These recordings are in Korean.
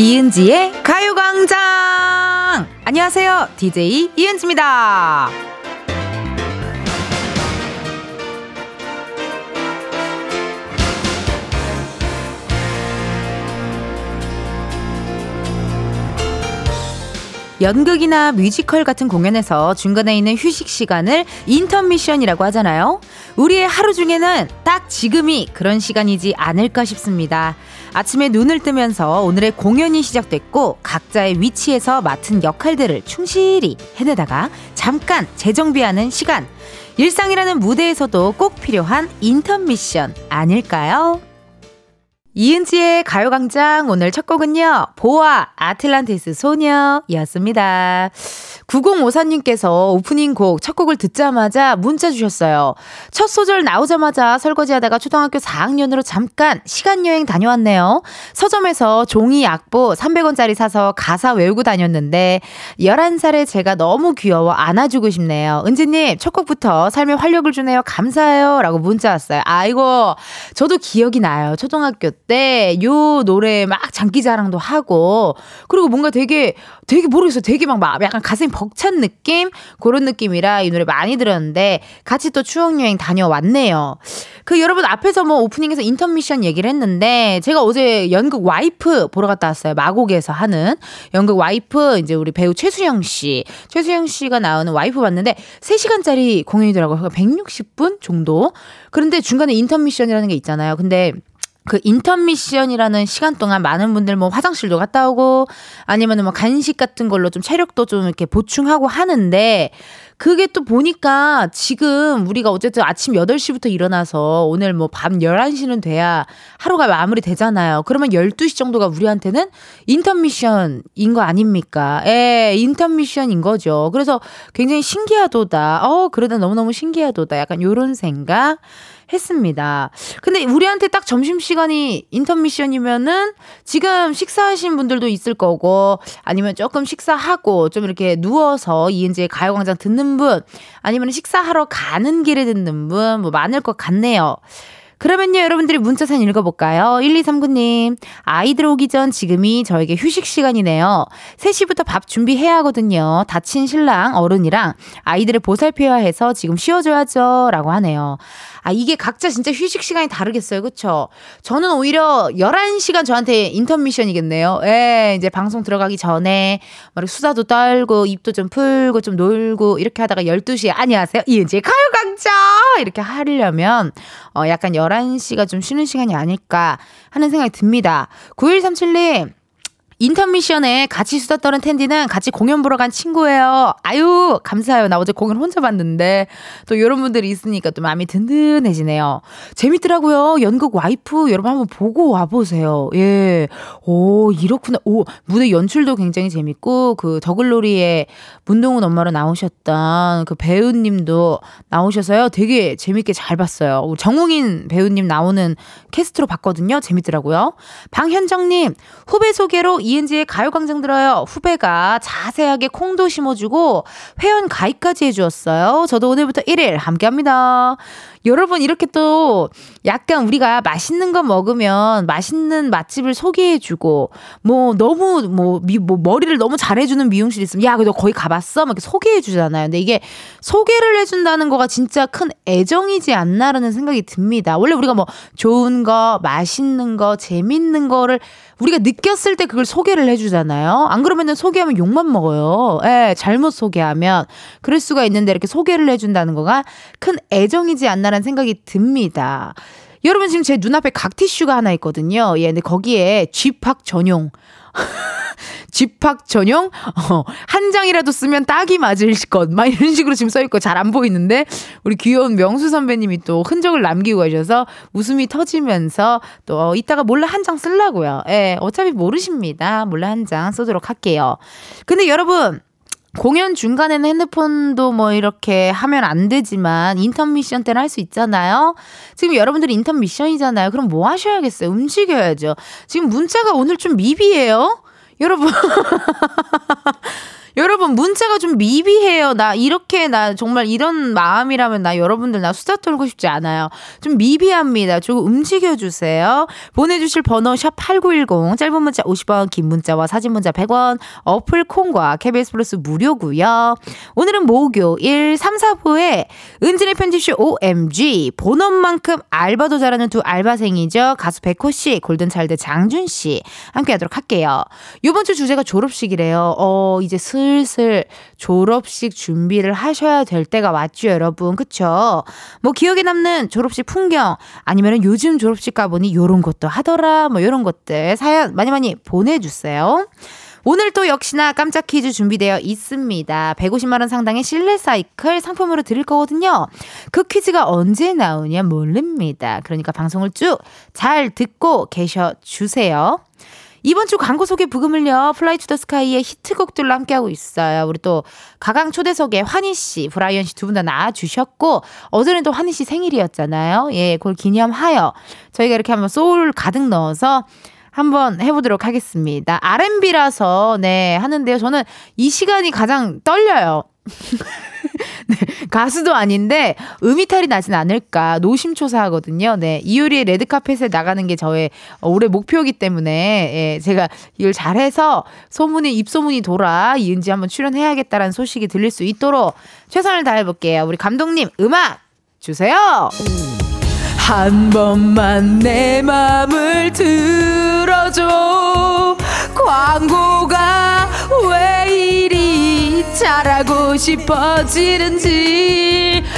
이은지의 가요광장! 안녕하세요. DJ 이은지입니다. 연극이나 뮤지컬 같은 공연에서 중간에 있는 휴식 시간을 인터미션이라고 하잖아요. 우리의 하루 중에는 딱 지금이 그런 시간이지 않을까 싶습니다. 아침에 눈을 뜨면서 오늘의 공연이 시작됐고 각자의 위치에서 맡은 역할들을 충실히 해내다가 잠깐 재정비하는 시간. 일상이라는 무대에서도 꼭 필요한 인터미션 아닐까요? 이은지의 가요광장 오늘 첫 곡은요, 보아 아틀란티스 소녀였습니다. 9054님께서 오프닝 곡 첫 곡을 듣자마자 문자 주셨어요. 첫 소절 나오자마자 설거지 하다가 초등학교 4학년으로 잠깐 시간여행 다녀왔네요. 서점에서 종이 악보 300원짜리 사서 가사 외우고 다녔는데 11살에 제가 너무 귀여워 안아주고 싶네요. 은지님, 첫 곡부터 삶에 활력을 주네요. 감사해요. 라고 문자 왔어요. 아이고, 저도 기억이 나요. 초등학교 때요 노래 막 장기자랑도 하고 그리고 뭔가 되게 되게 모르겠어요. 되게 막 약간 가슴이 벅찬 느낌? 그런 느낌이라 이 노래 많이 들었는데 같이 또 추억 여행 다녀왔네요. 그 여러분 앞에서 뭐 오프닝에서 인터미션 얘기를 했는데 제가 어제 연극 와이프 보러 갔다 왔어요. 마곡에서 하는 연극 와이프 이제 우리 배우 최수영 씨. 최수영 씨가 나오는 와이프 봤는데 3시간짜리 공연이더라고요. 160분 정도. 그런데 중간에 인터미션이라는 게 있잖아요. 근데 그 인터미션이라는 시간 동안 많은 분들 뭐 화장실도 갔다 오고 아니면 뭐 간식 같은 걸로 좀 체력도 좀 이렇게 보충하고 하는데 그게 또 보니까 지금 우리가 어쨌든 아침 8시부터 일어나서 오늘 뭐 밤 11시는 돼야 하루가 마무리 되잖아요. 그러면 12시 정도가 우리한테는 인터미션인 거 아닙니까? 예, 인터미션인 거죠. 그래서 굉장히 신기하도다. 어, 그러다 너무너무 신기하도다. 약간 요런 생각. 했습니다. 근데 우리한테 딱 점심시간이 인터미션이면은 지금 식사하신 분들도 있을 거고 아니면 조금 식사하고 좀 이렇게 누워서 이은지의 가요광장 듣는 분 아니면 식사하러 가는 길에 듣는 분 뭐 많을 것 같네요. 그러면요, 여러분들이 문자산 읽어볼까요? 1239님, 아이 들 오기 전 지금이 저에게 휴식 시간이네요. 3시부터 밥 준비해야 하거든요. 다친 신랑 어른이랑 아이들을 보살펴야 해서 지금 쉬어줘야죠. 라고 하네요. 아, 이게 각자 진짜 휴식 시간이 다르겠어요. 그쵸? 저는 오히려 11시간 저한테 인터미션이겠네요. 예, 이제 방송 들어가기 전에 막 수다도 떨고 입도 좀 풀고 좀 놀고 이렇게 하다가 12시에 안녕하세요. 이은지 가요강좌! 이렇게 하려면 어, 약간 11시가 좀 쉬는 시간이 아닐까 하는 생각이 듭니다. 9137님, 인터미션에 같이 수다 떠는 텐디는 같이 공연 보러 간 친구예요. 아유, 감사해요. 나 어제 공연 혼자 봤는데 또 이런 분들이 있으니까 또 마음이 든든해지네요. 재밌더라고요. 연극 와이프 여러분 한번 보고 와보세요. 예. 오, 이렇구나. 오, 무대 연출도 굉장히 재밌고 그 더글로리의 문동훈 엄마로 나오셨던 그 배우님도 나오셔서요. 되게 재밌게 잘 봤어요. 정웅인 배우님 나오는 캐스트로 봤거든요. 재밌더라고요. 방현정님, 후배 소개로 이은지의 가요광장 들어요. 후배가 자세하게 콩도 심어주고 회원 가입까지 해주었어요. 저도 오늘부터 1일 함께 합니다. 여러분 이렇게 또 약간 우리가 맛있는 거 먹으면 맛있는 맛집을 소개해주고 뭐 너무 뭐, 미, 뭐 머리를 너무 잘해주는 미용실 있으면 야너 거기 가봤어? 막 이렇게 소개해주잖아요. 근데 이게 소개를 해준다는 거가 진짜 큰 애정이지 않나라는 생각이 듭니다. 원래 우리가 뭐 좋은 거, 맛있는 거, 재밌는 거를 우리가 느꼈을 때 그걸 소개를 해주잖아요. 안 그러면은 소개하면 욕만 먹어요. 예, 잘못 소개하면 그럴 수가 있는데 이렇게 소개를 해준다는 거가 큰 애정이지 않나 라는 생각이 듭니다. 여러분 지금 제 눈앞에 각티슈가 하나 있거든요. 예, 근데 거기에 쥐팍 전용. 집합 전용 어, 한 장이라도 쓰면 딱이 맞을 것. 막 이런 식으로 지금 써 있고 잘 안 보이는데 우리 귀여운 명수 선배님이 또 흔적을 남기고 가셔서 웃음이 터지면서 또 이따가 몰래 한장 쓰려고요. 예, 어차피 모르십니다. 몰래 한 장 쓰도록 할게요. 근데 여러분 공연 중간에는 핸드폰도 뭐 이렇게 하면 안 되지만 인터미션 때는 할 수 있잖아요. 지금 여러분들이 인터미션이잖아요. 그럼 뭐 하셔야겠어요? 움직여야죠. 지금 문자가 오늘 좀 미비해요. 여러분. 여러분, 문자가 좀 미비해요. 나 이렇게, 나 정말 이런 마음이라면 나 여러분들 나 수다 떨고 싶지 않아요. 좀 미비합니다. 조금 움직여 주세요. 보내 주실 번호 샵 8910, 짧은 문자 50원, 긴 문자와 사진 문자 100원, 어플 콩과 KBS 플러스 무료고요 오늘은 목요일 3, 4부에 은진의 편집쇼 OMG, 본업만큼 알바도 잘하는 두 알바생이죠. 가수 백호 씨, 골든차일드 장준 씨 함께 하도록 할게요. 이번 주 주제가 졸업식이래요. 어, 이제 슬슬 졸업식 준비를 하셔야 될 때가 왔죠, 여러분. 그쵸? 뭐 기억에 남는 졸업식 풍경 아니면 요즘 졸업식 가보니 요런 것도 하더라. 뭐 요런 것들 사연 많이 많이 보내주세요. 오늘 또 역시나 깜짝 퀴즈 준비되어 있습니다. 150만원 상당의 실내 사이클 상품으로 드릴 거거든요. 그 퀴즈가 언제 나오냐 모릅니다. 그러니까 방송을 쭉 잘 듣고 계셔 주세요. 이번 주 광고 소개 브금을요, 플라이 투 더 스카이의 히트곡들로 함께하고 있어요. 우리 또 가광 초대석에 환희 씨, 브라이언 씨 두 분 다 나와 주셨고, 어제는 또 환희 씨 생일이었잖아요. 예, 그걸 기념하여 저희가 이렇게 한번 소울 가득 넣어서 한번 해보도록 하겠습니다. R&B라서 네 하는데요. 저는 이 시간이 가장 떨려요. 네, 가수도 아닌데 음이탈이 나진 않을까 노심초사하거든요. 네, 이효리의 레드카펫에 나가는 게 저의 올해 목표이기 때문에 예, 제가 이걸 잘해서 소문이 입소문이 돌아 이은지 한번 출연해야겠다라는 소식이 들릴 수 있도록 최선을 다해볼게요. 우리 감독님 음악 주세요. 한 번만 내 맘을 들어줘. 광고가 왜 이리 잘하고 싶어지는지.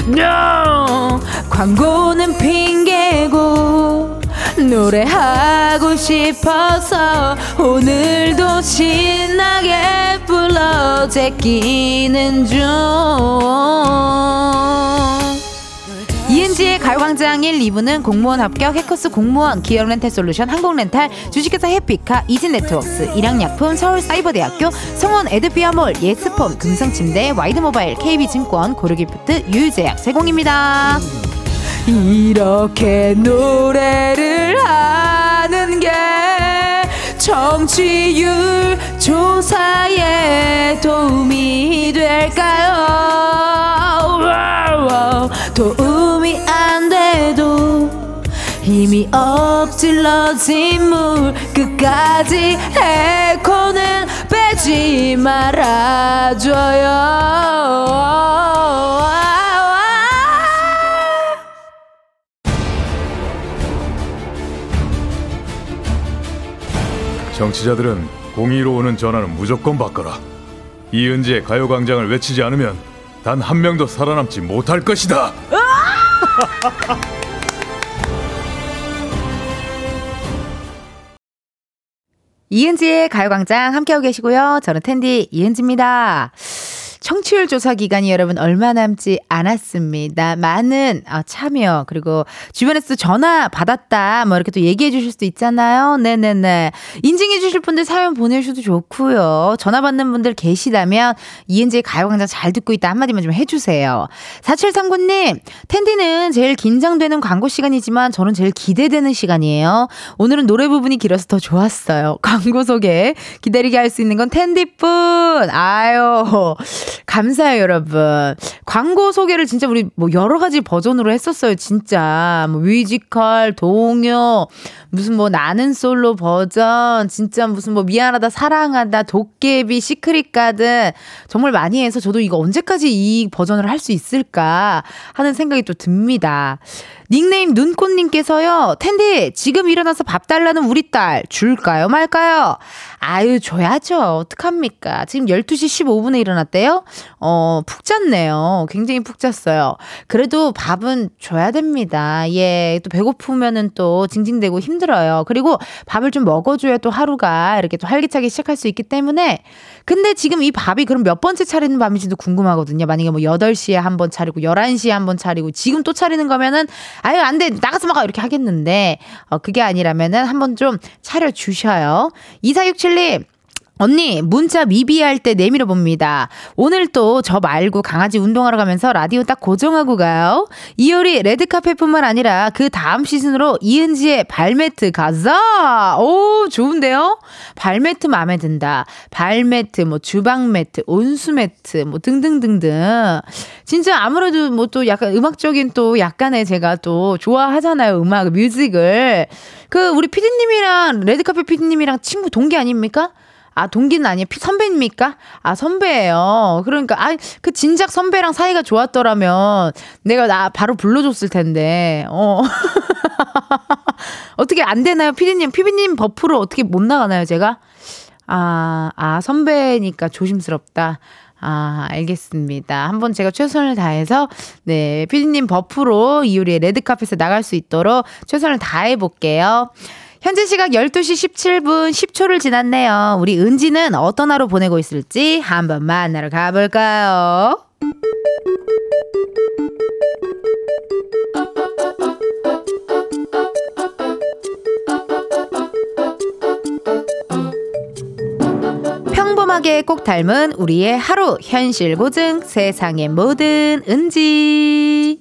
No! 광고는 핑계고 노래하고 싶어서 오늘도 신나게 불러 제끼는 중 이은지의 가요광장 1, 2부는 공무원 합격 해커스 공무원, 기업 렌탈 솔루션, 한국렌탈, 주식회사 해피카, 이진 네트웍스, 일양약품, 서울사이버대학교, 성원애드피아몰, 예스폼, 금성침대, 와이드모바일, KB증권, 고르기프트, 유유제약 제공입니다. 이렇게 노래를 하는 게 청취율 조사에 도움이 될까요? 도움이 안 돼도 힘이 엎질러진 물 끝까지 에코는 빼지 말아줘요. 정치자들은 공의로 오는 전화는 무조건 바꿔라. 이은지의 가요광장을 외치지 않으면 단 한 명도 살아남지 못할 것이다. 이은지의 가요광장 함께하고 계시고요. 저는 텐디 이은지입니다. 청취율 조사 기간이 여러분 얼마 남지 않았습니다. 많은 어, 참여 그리고 주변에서 전화 받았다 뭐 이렇게 또 얘기해 주실 수도 있잖아요. 네네네. 인증해 주실 분들 사연 보내주셔도 좋고요. 전화 받는 분들 계시다면 이은지의 가요광장 잘 듣고 있다 한마디만 좀 해주세요. 4739님 텐디는 제일 긴장되는 광고 시간이지만 저는 제일 기대되는 시간이에요. 오늘은 노래 부분이 길어서 더 좋았어요. 광고 소개 기다리게 할 수 있는 건 텐디뿐. 아유 감사해요, 여러분. 광고 소개를 진짜 우리 뭐 여러 가지 버전으로 했었어요, 진짜. 뭐 뮤지컬, 동요, 무슨 뭐 나는 솔로 버전, 진짜 무슨 뭐 미안하다, 사랑하다, 도깨비, 시크릿 가든 정말 많이 해서 저도 이거 언제까지 이 버전을 할 수 있을까 하는 생각이 또 듭니다. 닉네임 눈꽃님께서요, 텐디, 지금 일어나서 밥 달라는 우리 딸, 줄까요, 말까요? 아유, 줘야죠. 어떡합니까? 지금 12시 15분에 일어났대요? 어, 푹 잤네요. 굉장히 푹 잤어요. 그래도 밥은 줘야 됩니다. 예, 또 배고프면은 또 징징대고 힘들 어요. 그리고 밥을 좀 먹어줘야 또 하루가 이렇게 또 활기차게 시작할 수 있기 때문에 근데 지금 이 밥이 그럼 몇 번째 차리는 밥인지도 궁금하거든요. 만약에 뭐 8시에 한 번 차리고 11시에 한 번 차리고 지금 또 차리는 거면은 아유 안 돼. 나가서 먹어. 이렇게 하겠는데 어 그게 아니라면은 한번 좀 차려 주셔요. 2467님 언니, 문자 미비할 때 내밀어 봅니다. 오늘 또 저 말고 강아지 운동하러 가면서 라디오 딱 고정하고 가요. 이효리 레드카페뿐만 아니라 그 다음 시즌으로 이은지의 발매트 가자! 오, 좋은데요? 발매트 마음에 든다. 발매트, 뭐 주방매트, 온수매트, 뭐 등등등등. 진짜 아무래도 뭐 또 약간 음악적인 또 약간의 제가 또 좋아하잖아요. 음악, 뮤직을. 그 우리 피디님이랑 레드카페 피디님이랑 친구 동기 아닙니까? 아, 동기는 아니에요. 선배입니까? 아, 선배예요. 그러니까, 아, 그 진작 선배랑 사이가 좋았더라면 내가 나 바로 불러줬을 텐데, 어. 어떻게 안 되나요? 피디님, 피디님 버프로 어떻게 못 나가나요, 제가? 아, 아, 선배니까 조심스럽다. 아, 알겠습니다. 한번 제가 최선을 다해서, 네, 피디님 버프로 이효리의 레드카펫에 나갈 수 있도록 최선을 다해 볼게요. 현재 시각 12시 17분 10초를 지났네요. 우리 은지는 어떤 하루 보내고 있을지 한번 만나러 가볼까요? 평범하게 꼭 닮은 우리의 하루 현실 고증 세상의 모든 은지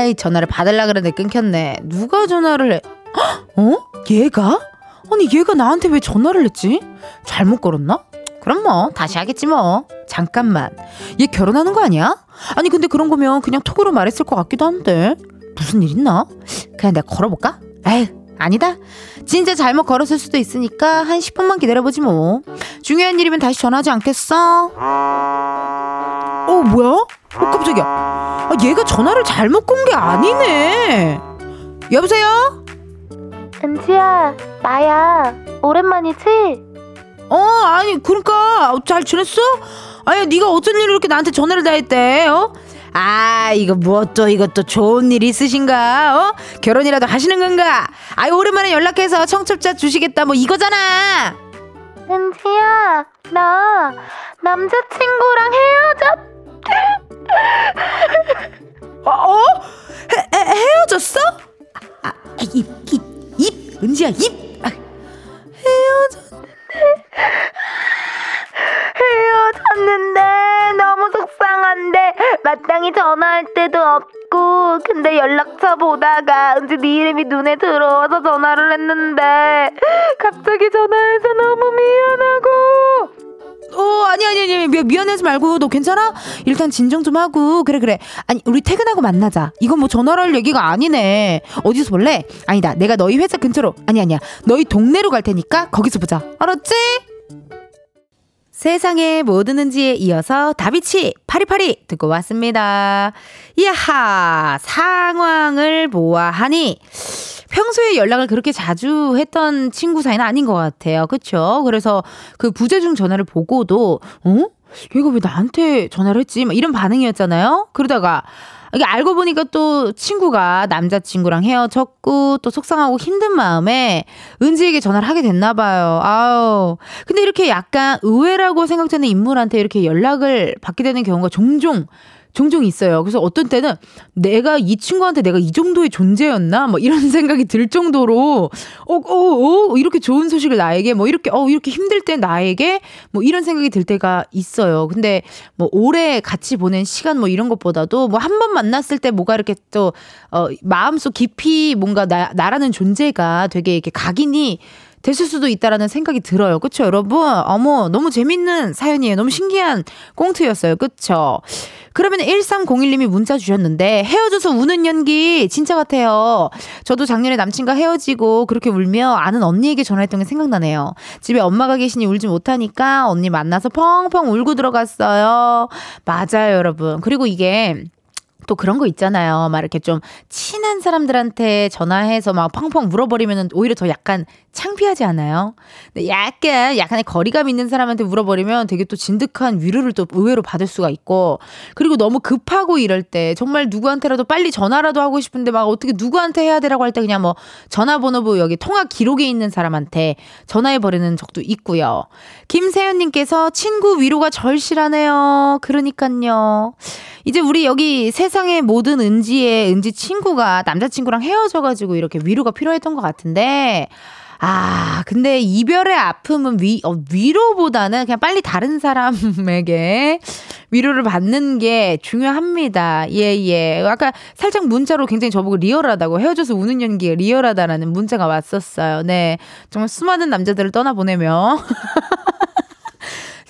아이 전화를 받을라 그랬는데 끊겼네. 누가 전화를 해? 어? 얘가? 아니 얘가 나한테 왜 전화를 했지? 잘못 걸었나? 그럼 뭐 다시 하겠지 뭐. 잠깐만. 얘 결혼하는 거 아니야? 아니 근데 그런 거면 그냥 톡으로 말했을 것 같기도 한데. 무슨 일 있나? 그냥 내가 걸어볼까? 에이 아니다. 진짜 잘못 걸었을 수도 있으니까 한 10분만 기다려보지 뭐. 중요한 일이면 다시 전화하지 않겠어? 어 뭐야? 어 깜짝이야. 아, 얘가 전화를 잘못 건 게 아니네. 여보세요? 은지야, 나야. 오랜만이지? 어 아니 그러니까 잘 지냈어? 아니 네가 어쩐 일로 이렇게 나한테 전화를 다 했대? 어? 아 이거 뭐또 이것도 좋은 일 있으신가? 어? 결혼이라도 하시는 건가? 아이 오랜만에 연락해서 청첩자 주시겠다 뭐 이거잖아. 은지야, 나 남자친구랑 헤어졌. 어? 어? 헤, 헤, 헤어졌어? 아, 아, 입, 입, 입, 은지야, 입. 아, 헤어졌는데. 헤어졌는데 너무 속상한데 마땅히 전화할 때도 없고 근데 연락처 보다가 은지 네 이름이 눈에 들어와서 전화를 했는데 갑자기 전화해서 너무 미안하고 어 아니 아니 아니 미, 미안해하지 말고 너 괜찮아? 일단 진정 좀 하고. 그래 그래. 아니 우리 퇴근하고 만나자. 이건 뭐 전화로 할 얘기가 아니네. 어디서 볼래? 아니다. 내가 너희 회사 근처로 아니 아니야. 너희 동네로 갈 테니까 거기서 보자. 알았지? 세상의 모든 은지에 이어서 다비치 파리파리 듣고 왔습니다. 이하 상황을 보아하니 평소에 연락을 그렇게 자주 했던 친구 사이는 아닌 것 같아요. 그쵸? 그래서 그 부재중 전화를 보고도 어? 얘가 왜 나한테 전화를 했지? 막 이런 반응이었잖아요. 그러다가 이게 알고 보니까 또 친구가 남자친구랑 헤어졌고 또 속상하고 힘든 마음에 은지에게 전화를 하게 됐나 봐요. 아우. 근데 이렇게 약간 의외라고 생각되는 인물한테 이렇게 연락을 받게 되는 경우가 종종 종종 있어요. 그래서 어떤 때는 내가 이 친구한테 내가 이 정도의 존재였나? 뭐 이런 생각이 들 정도로 어, 어, 어, 이렇게 좋은 소식을 나에게 뭐 이렇게 어, 이렇게 힘들 때 나에게 뭐 이런 생각이 들 때가 있어요. 근데 뭐 오래 같이 보낸 시간 뭐 이런 것보다도 뭐 한 번 만났을 때 뭐가 이렇게 또 어, 마음속 깊이 뭔가 나, 나라는 존재가 되게 이렇게 각인이 됐을 수도 있다라는 생각이 들어요. 그쵸, 여러분? 어머, 너무 재밌는 사연이에요. 너무 신기한 꽁트였어요. 그쵸? 그러면 1301님이 문자 주셨는데 헤어져서 우는 연기 진짜 같아요. 저도 작년에 남친과 헤어지고 그렇게 울며 아는 언니에게 전화했던 게 생각나네요. 집에 엄마가 계시니 울지 못하니까 언니 만나서 펑펑 울고 들어갔어요. 맞아요, 여러분. 그리고 이게 또 그런 거 있잖아요. 막 이렇게 좀 친한 사람들한테 전화해서 막 펑펑 물어버리면 오히려 더 약간 창피하지 않아요? 약간, 약간의 거리감 있는 사람한테 물어버리면 되게 또 진득한 위로를 또 의외로 받을 수가 있고, 그리고 너무 급하고 이럴 때, 정말 누구한테라도 빨리 전화라도 하고 싶은데 막 어떻게 누구한테 해야 되라고 할 때 그냥 뭐 전화번호부 여기 통화 기록에 있는 사람한테 전화해버리는 적도 있고요. 김세현님께서 친구 위로가 절실하네요. 그러니까요. 이제 우리 여기 세상 의 모든 은지의 은지 친구가 남자친구랑 헤어져가지고 이렇게 위로가 필요했던 것 같은데, 아, 근데 이별의 아픔은 위, 어, 위로보다는 그냥 빨리 다른 사람에게 위로를 받는 게 중요합니다. 예, 예. 아까 살짝 문자로 굉장히 저보고 리얼하다고 헤어져서 우는 연기가 리얼하다라는 문자가 왔었어요. 네. 정말 수많은 남자들을 떠나보내며.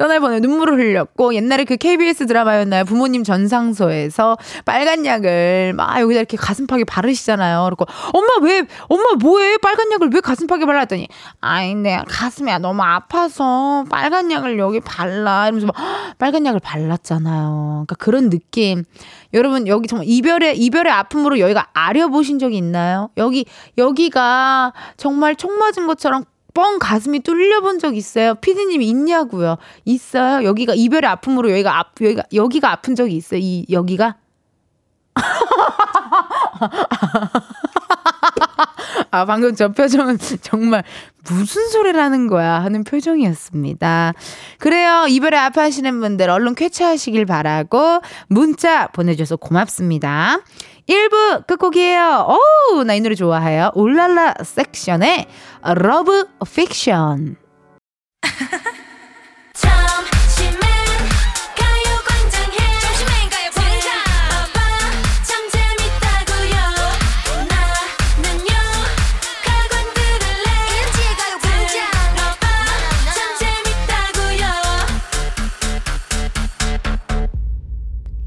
떠날보내 눈물을 흘렸고 옛날에 그 KBS 드라마였나요? 부모님 전상소에서 빨간 약을 막 여기다 이렇게 가슴팍에 바르시잖아요. 그리고 엄마 왜 엄마 뭐해? 빨간 약을 왜 가슴팍에 발랐더니 아이 내 가슴이 너무 아파서 빨간 약을 여기 발라 이러면서 막 빨간 약을 발랐잖아요. 그러니까 그런 느낌. 여러분 여기 정말 이별의 이별의 아픔으로 여기가 아려 보신 적이 있나요? 여기 여기가 정말 총 맞은 것처럼 뻥 가슴이 뚫려 본 적 있어요? 피디님 있냐고요? 있어요? 여기가 이별의 아픔으로 여기가 아, 여기가 여기가 아픈 적이 있어요? 이 여기가? 아, 방금 저 표정은 정말 무슨 소리라는 거야 하는 표정이었습니다. 그래요. 이별에 아파하시는 분들 얼른 쾌차하시길 바라고 문자 보내줘서 고맙습니다. 1부 끝곡이에요. 오, 나 이 노래 좋아해요. 울랄라세션의 Love Fiction.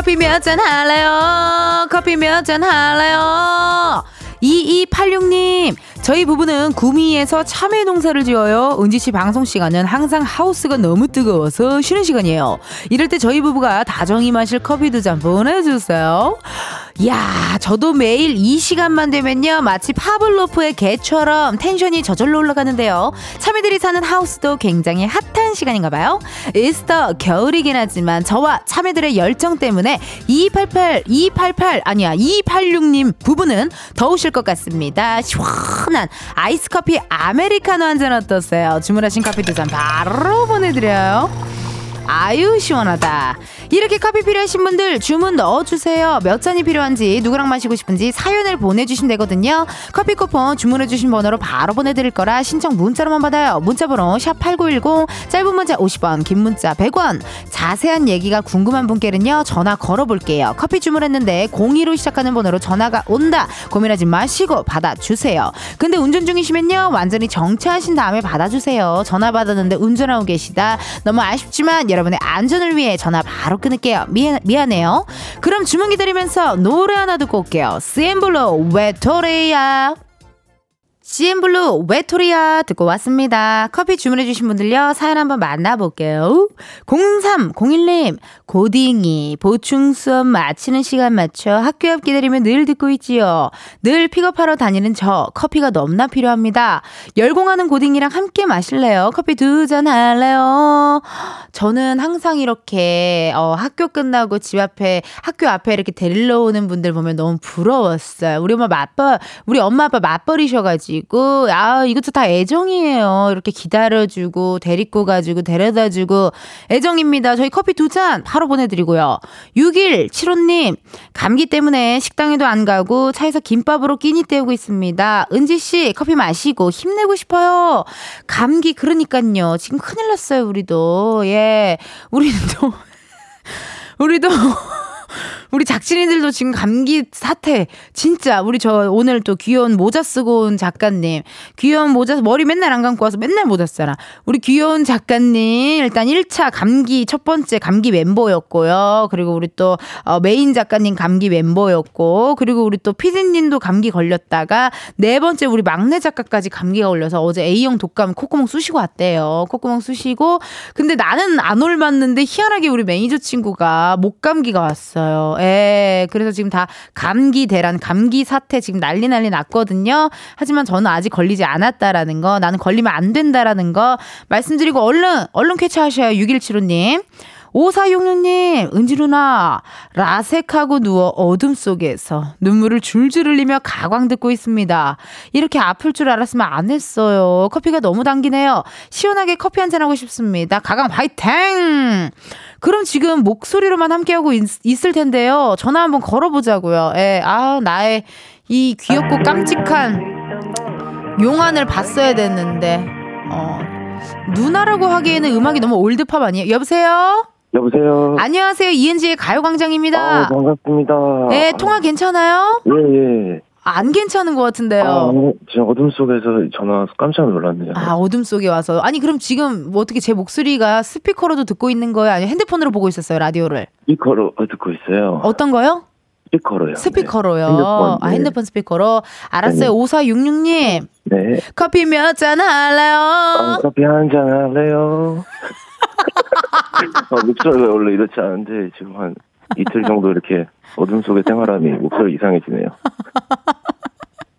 커피 몇 잔 할래요? 커피 몇 잔 할래요? 2286님, 저희 부부는 구미에서 참외 농사를 지어요. 은지 씨 방송 시간은 항상 하우스가 너무 뜨거워서 쉬는 시간이에요. 이럴 때 저희 부부가 다정히 마실 커피 두 잔 보내주세요. 야, 저도 매일 이 시간만 되면요. 마치 파블로프의 개처럼 텐션이 저절로 올라가는데요. 참외들이 사는 하우스도 굉장히 핫한 시간인가 봐요. 이스터 겨울이긴 하지만 저와 참외들의 열정 때문에 288, 288, 아니야, 286님 부부는 더우실 것 같습니다. 시원한 아이스 커피 아메리카노 한 잔 어떠세요? 주문하신 커피 두 잔 바로 보내드려요. 아유 시원하다. 이렇게 커피 필요하신 분들 주문 넣어주세요. 몇 잔이 필요한지 누구랑 마시고 싶은지 사연을 보내주시면 되거든요. 커피 쿠폰 주문해주신 번호로 바로 보내드릴 거라 신청 문자로만 받아요. 문자번호 샵 #8910 짧은 문자 50원, 긴 문자 100원. 자세한 얘기가 궁금한 분께는요 전화 걸어볼게요. 커피 주문했는데 02로 시작하는 번호로 전화가 온다. 고민하지 마시고 받아주세요. 근데 운전 중이시면요 완전히 정차하신 다음에 받아주세요. 전화 받았는데 운전하고 계시다. 너무 아쉽지만 여러분의 안전을 위해 전화 바로 끊을게요. 미안, 미안해요. 그럼 주문 기다리면서 노래 하나 듣고 올게요. 스엠블로 웨토레야. CN블루 외토리아 듣고 왔습니다. 커피 주문해주신 분들요, 사연 한번 만나볼게요. 0301님, 고딩이 보충 수업 마치는 시간 맞춰 학교 앞 기다리면 늘 듣고 있지요. 늘 픽업하러 다니는 저, 커피가 너무나 필요합니다. 열공하는 고딩이랑 함께 마실래요? 커피 두 잔 할래요? 저는 항상 이렇게, 어, 학교 끝나고 집 앞에, 학교 앞에 이렇게 데리러 오는 분들 보면 너무 부러웠어요. 우리 엄마 맞벌, 우리 엄마 아빠 맞벌이셔가지고, 가지고 아 이것도 다 애정이에요. 이렇게 기다려주고 데리고 가지고 데려다주고 애정입니다. 저희 커피 두 잔 바로 보내드리고요. 6일 7호님 감기 때문에 식당에도 안 가고 차에서 김밥으로 끼니 때우고 있습니다. 은지 씨 커피 마시고 힘내고 싶어요. 감기 그러니까요. 지금 큰일 났어요. 우리도 예 우리도 우리도 우리 작진이들도 지금 감기 사태. 진짜 우리 저 오늘 또 귀여운 모자 쓰고 온 작가님. 귀여운 모자 머리 맨날 안 감고 와서 맨날 모자 쓰잖아. 우리 귀여운 작가님 일단 1차 감기 첫 번째 감기 멤버였고요. 그리고 우리 또 어, 메인 작가님 감기 멤버였고 그리고 우리 또 피디님도 감기 걸렸다가 네 번째 우리 막내 작가까지 감기가 걸려서 어제 A형 독감 콧구멍 쑤시고 왔대요. 콧구멍 쑤시고. 근데 나는 안 옮았는데 희한하게 우리 매니저 친구가 목 감기가 왔어요 예. 그래서 지금 다 감기 대란, 감기 사태 지금 난리 난리 났거든요. 하지만 저는 아직 걸리지 않았다라는 거, 나는 걸리면 안 된다라는 거 말씀드리고 얼른, 얼른 쾌차하셔요. 6175님. 5466님, 은지 누나, 라섹하고 누워 어둠 속에서 눈물을 줄줄 흘리며 가광 듣고 있습니다. 이렇게 아플 줄 알았으면 안 했어요. 커피가 너무 당기네요. 시원하게 커피 한 잔 하고 싶습니다. 가광 파이팅! 그럼 지금 목소리로만 함께하고 있, 있을 텐데요. 전화 한번 걸어보자고요. 예, 아, 나의 이 귀엽고 깜찍한 용안을 봤어야 됐는데, 어, 누나라고 하기에는 음악이 너무 올드팝 아니에요? 여보세요? 여보세요. 안녕하세요. 이은지의 가요광장입니다. 아, 반갑습니다. 네, 통화 괜찮아요? 예, 예. 안 괜찮은 것 아, 같은데요. 네. 지금 어둠 속에서 전화 와서 깜짝 놀랐네요. 아, 어둠 속에 와서. 아니, 그럼 지금 뭐 어떻게 제 목소리가 스피커로도 듣고 있는 거예요? 아니면 핸드폰으로 보고 있었어요, 라디오를? 스피커로 듣고 있어요. 어떤 거요? 스피커로요. 스피커로요. 네. 핸드폰, 아, 네. 핸드폰 스피커로. 알았어요. 5466님. 네. 커피 몇 잔 할래요? 아, 커피 한 잔 할래요? 아, 목소리가 원래 이렇지 않은데 지금 한 이틀 정도 이렇게 어둠 속의 생활함이 목소리 이상해지네요.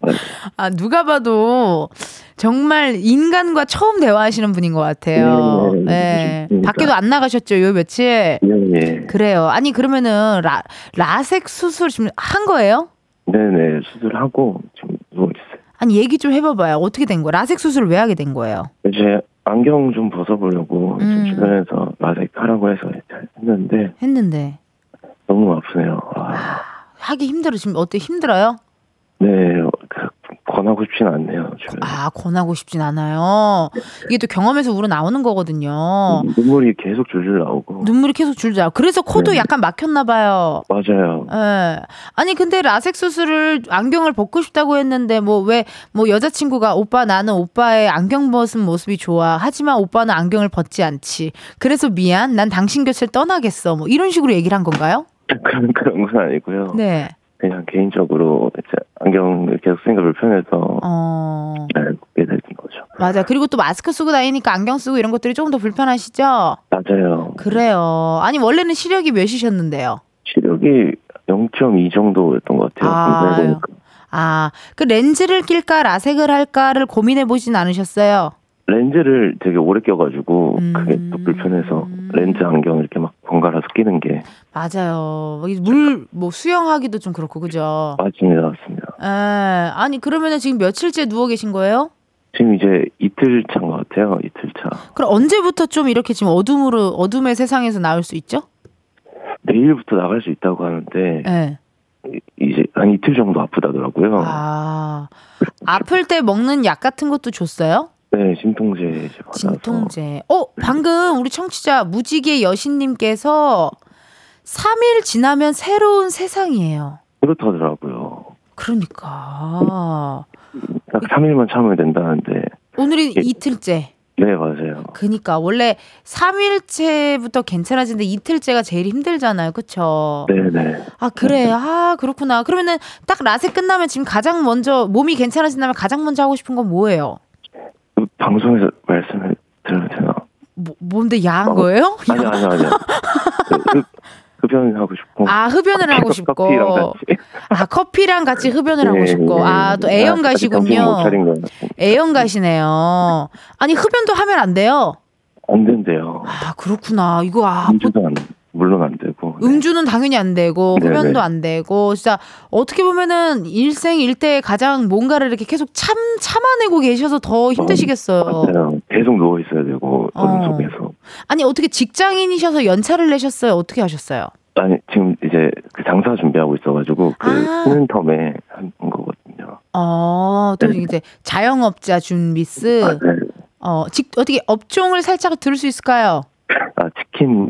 네. 아, 누가 봐도 정말 인간과 처음 대화하시는 분인 것 같아요. 네, 네, 네. 그러니까. 밖에도 안 나가셨죠, 요 며칠? 예, 예. 그래요. 아니, 그러면은 라, 라섹 수술 지금 한 거예요? 네네. 수술하고 지금 누워 있어요. 아니, 얘기 좀 해봐봐요. 어떻게 된 거예요? 라섹 수술을 왜 하게 된 거예요? 이제 안경 좀 벗어보려고 음. 좀 주변에서 라섹 하라고 해서 잘 했는데 했는데. 너무 아프네요. 아, 하기 힘들어. 지금 어때? 힘들어요? 네, 그, 권하고 싶진 않네요. 주변에. 아, 권하고 싶진 않아요. 이게 또 경험에서 우러 나오는 거거든요. 음, 눈물이 계속 줄줄 나오고. 눈물이 계속 줄줄. 그래서 코도 네. 약간 막혔나 봐요. 맞아요. 예. 아니 근데 라섹 수술을 안경을 벗고 싶다고 했는데 뭐왜뭐 여자친구가 오빠 나는 오빠의 안경 벗은 모습이 좋아. 하지만 오빠는 안경을 벗지 않지. 그래서 미안. 난 당신 곁을 떠나겠어. 뭐 이런 식으로 얘기를 한 건가요? 그런, 그런 건 아니고요. 네. 그냥 개인적으로 이제 안경을 계속 쓰니까 불편해서 어. 잘 벗게 된 거죠. 맞아. 그리고 또 마스크 쓰고 다니니까 안경 쓰고 이런 것들이 조금 더 불편하시죠? 맞아요. 그래요. 아니 원래는 시력이 몇이셨는데요? 시력이 0.2 정도였던 것 같아요. 보니까. 아, 그 렌즈를 낄까 라섹을 할까를 고민해 보진 않으셨어요? 렌즈를 되게 오래 껴가지고 그게 또 음. 불편해서 렌즈 안경 이렇게 막 번갈아서 끼는 게 맞아요. 물 뭐 수영하기도 좀 그렇고 그죠? 맞습니다, 맞습니다. 에, 아니 그러면은 지금 며칠째 누워 계신 거예요? 지금 이제 이틀 차인 것 같아요. 이틀 차. 그럼 언제부터 좀 이렇게 지금 어둠으로 어둠의 세상에서 나올 수 있죠? 내일부터 나갈 수 있다고 하는데 예. 이- 이제 한 이틀 정도 아프다더라고요. 아 아플 때 먹는 약 같은 것도 줬어요? 네, 진통제. 진통제. 어 방금 우리 청취자 무지개 여신님께서 3일 지나면 새로운 세상이에요. 그렇다더라고요. 그러니까 딱 3일만 참으면 된다는데. 오늘이 예. 이틀째. 네, 맞아요. 그니까 원래 3일째부터 괜찮아지는데 이틀째가 제일 힘들잖아요. 그쵸? 네네. 아, 그래. 아, 그렇구나. 그러면은 딱 라섹 끝나면 지금 가장 먼저 몸이 괜찮아진다면 가장 먼저 하고 싶은 건 뭐예요? 그 방송에서 말씀을 드려도 되나? 뭐, 뭔데 야한 어, 거예요? 아니, 아니, 아니요. 그, 흡연 하고 싶고. 아, 흡연을 하고 싶고. 커피랑 같이. 아, 커피랑 같이 흡연을 하고 예, 싶고. 예. 아, 또 애연 아직 정신 못 가시군요. 차린 것 같습니다. 애연 가시네요. 아니, 흡연도 하면 안 돼요? 안 된대요. 아, 그렇구나. 이거 아, 안, 물론 안. 네. 음주는 당연히 안 되고. 흡연도 안 되고 진짜 어떻게 보면은 일생 일대에 가장 뭔가를 이렇게 계속 참 참아내고 계셔서 더 힘드시겠어요. 맞아요. 계속 누워 있어야 되고 어둠 어. 속에서. 아니 어떻게 직장인이셔서 연차를 내셨어요? 어떻게 하셨어요? 아니 지금 이제 그 장사 준비하고 있어가지고 그 아. 쉬는 텀에 한 거거든요. 어, 또 네. 이제 자영업자 준비스. 아, 네. 어, 직 어떻게 업종을 살짝 들을 수 있을까요? 아 치킨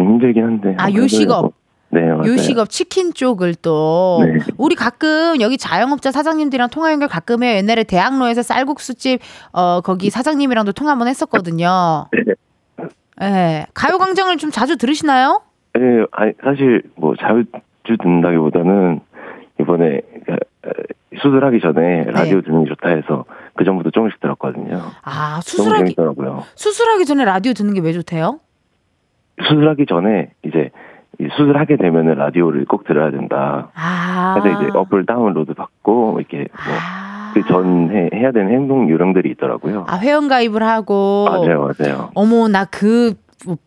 요즘 힘들긴 한데. 아, 요식업. 네 맞아요. 요식업 치킨 쪽을 또 네. 우리 가끔 여기 자영업자 사장님들이랑 통화 연결 가끔 해요. 옛날에 대학로에서 쌀국수집 어 거기 사장님이랑도 통화 한번 했었거든요. 네. 예. 가요 광장을 좀 자주 들으시나요? 네, 아니 사실 뭐 자주 듣는다기보다는 이번에 그, 어, 수술하기 전에 네. 라디오 듣는 게 좋다 해서 그 전부터 조금씩 들었거든요. 아 수술하기 재밌더라고요. 수술하기 전에 라디오 듣는 게 왜 좋대요? 수술하기 전에 이제 이 수술하게 되면은 라디오를 꼭 들어야 된다. 아. 그래서 이제 어플 다운로드 받고 이렇게 아. 뭐그전 해야 되는 행동 요령들이 있더라고요. 아, 회원 가입을 하고. 맞아요, 맞아요. 어머, 나그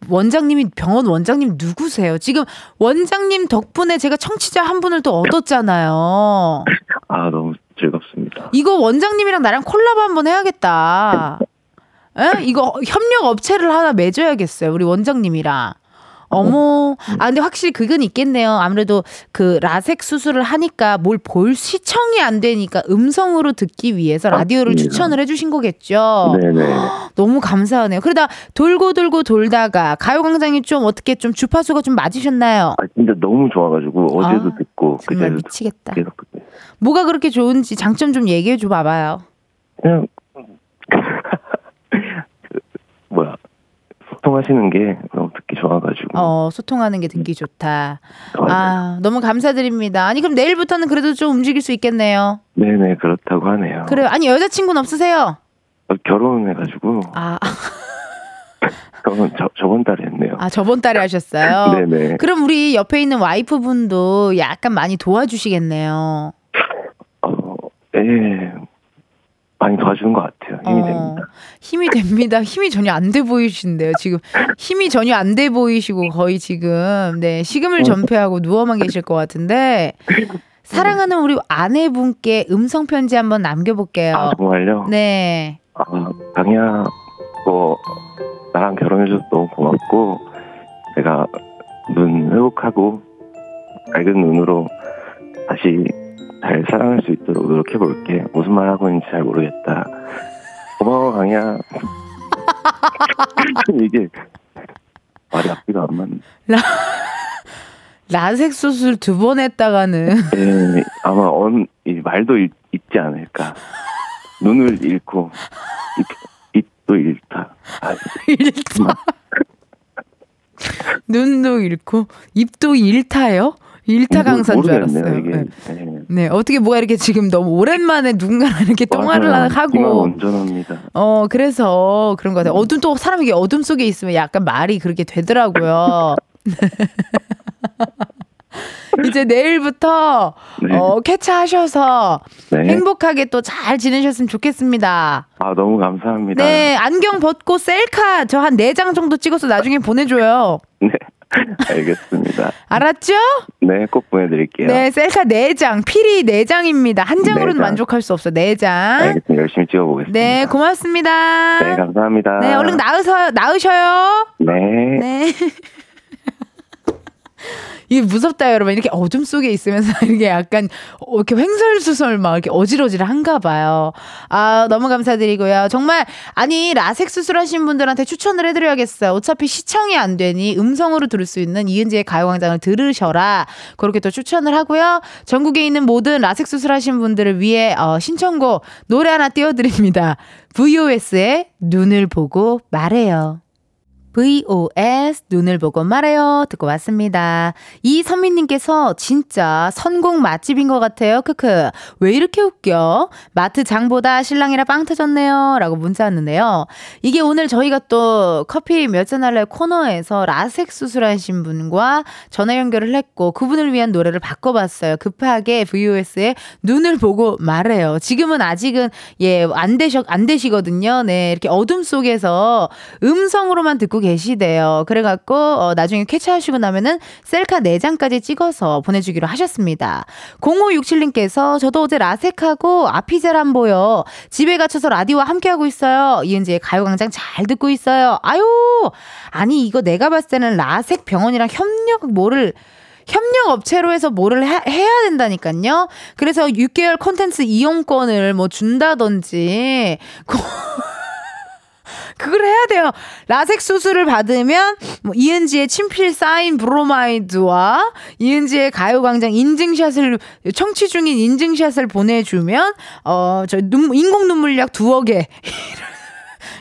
원장님이 병원 원장님 누구세요? 지금 원장님 덕분에 제가 청취자 한 분을 또 얻었잖아요. 아 너무 즐겁습니다. 이거 원장님이랑 나랑 콜라보 한번 해야겠다. 에? 이거 협력 업체를 하나 맺어야겠어요. 우리 원장님이랑. 어머, 아 근데 확실히 그건 있겠네요. 아무래도 그 라섹 수술을 하니까 뭘 볼 시청이 안 되니까 음성으로 듣기 위해서 라디오를 맞습니다. 추천을 해주신 거겠죠. 네네. 너무 감사하네요. 그러다 돌고 돌고 돌다가 가요광장이 좀 어떻게 좀 주파수가 좀 맞으셨나요? 아 진짜 너무 좋아가지고 어제도 아, 듣고 정말 미치겠다. 계속 듣고 뭐가 그렇게 좋은지 장점 좀 얘기해 줘 봐봐요. 그냥 그 뭐야 소통하시는 게 너무 듣기 좋아가지고 어, 소통하는 게 듣기 좋다. 아, 너무 감사드립니다. 아니, 그럼 내일부터는 그래도 좀 움직일 수 있겠네요. 네네 그렇다고 하네요. 그래요. 아니, 여자친구는 없으세요? 어, 결혼해가지고 아, 저, 저번 달에 했네요. 아, 저번 달에 하셨어요? 네네. 그럼 우리 옆에 있는 와이프분도 약간 많이 도와주시겠네요. 어, 예 많이 도와주는 것 같아요. 힘이 어, 됩니다. 힘이 됩니다. 힘이 전혀 안 돼 보이신데요. 지금 힘이 전혀 안 돼 보이시고 거의 지금 네 식음을 전폐하고 누워만 계실 것 같은데 사랑하는 우리 아내분께 음성 편지 한번 남겨볼게요. 아 정말요? 네. 아, 강희야, 뭐, 나랑 결혼해줘서 너무 고맙고, 내가 눈 회복하고, 밝은 눈으로 다시 잘 사랑할 수 있도록 노력해볼게. 무슨 말 하고 있는지 잘 모르겠다. 고마워, 강희야. 이게 말이 앞뒤가 안 맞네. 라섹 수술 두 번 했다가는 예, 아마 언, 이 말도 잊, 잊지 않을까. 눈을 잃고, 입, 입도 잃다. 아, 일타. 눈도 잃고 입도 일타요? 일타 강사인 줄 알았어요. 네. 예. 네, 어떻게 뭐가 이렇게 지금 너무 오랜만에 누군가랑 이렇게 통화를 하고 온전합니다. 어 그래서 그런 거 같아요. 어둠 또 사람이 이게 어둠 속에 있으면 약간 말이 그렇게 되더라고요. 이제 내일부터 네. 어 쾌차하셔서 네. 행복하게 또 잘 지내셨으면 좋겠습니다. 아 너무 감사합니다. 네, 안경 벗고 셀카 저 한 네 장 정도 찍어서 나중에 보내줘요. 네. 알겠습니다. 알았죠? 네, 꼭 보내드릴게요. 네, 셀카 네 장, 피리 네 장입니다. 한 장으로는 네 장. 만족할 수 없어. 네 장. 알겠습니다. 열심히 찍어보겠습니다. 네, 고맙습니다. 네, 감사합니다. 네, 얼른 나으서 나으셔요. 네. 네. 이게 무섭다 여러분 이렇게 어둠 속에 있으면서 이렇게 약간 어, 이렇게 횡설수설 막 이렇게 어지러지한가 봐요. 아 너무 감사드리고요. 정말 아니 라섹 수술하신 분들한테 추천을 해드려야겠어요. 어차피 시청이 안 되니 음성으로 들을 수 있는 이은지의 가요광장을 들으셔라. 그렇게 또 추천을 하고요. 전국에 있는 모든 라섹 수술하신 분들을 위해 어, 신청곡 노래 하나 띄워드립니다. VOS의 눈을 보고 말해요. VOS 눈을 보고 말해요 듣고 왔습니다. 이선미님께서 진짜 선곡 맛집인 것 같아요. 크크 왜 이렇게 웃겨? 마트 장보다 신랑이라 빵 터졌네요. 라고 문자 왔는데요. 이게 오늘 저희가 또 커피 몇 잔 할래 코너에서 라섹 수술하신 분과 전화 연결을 했고 그분을 위한 노래를 바꿔봤어요. 급하게 VOS의 눈을 보고 말해요. 지금은 아직은 예안 되셔 안 되시거든요. 네 이렇게 어둠 속에서 음성으로만 듣고 계시대요. 그래갖고 어, 나중에 쾌차하시고 나면은 셀카 4장까지 찍어서 보내주기로 하셨습니다. 0567님께서 저도 어제 라섹하고 아피제란 보여 집에 갇혀서 라디오와 함께하고 있어요. 이은지의 가요광장 잘 듣고 있어요. 아유 아니 이거 내가 봤을 때는 라섹 병원이랑 협력 뭐를 협력 업체로 해서 뭐를 해, 해야 된다니까요. 그래서 6개월 콘텐츠 이용권을 뭐 준다든지 그걸 해야 돼요. 라섹 수술을 받으면 뭐 이은지의 친필 사인 브로마이드와 이은지의 가요광장 인증샷을 청취 중인 인증샷을 보내주면 어저 인공 눈물약 두어 개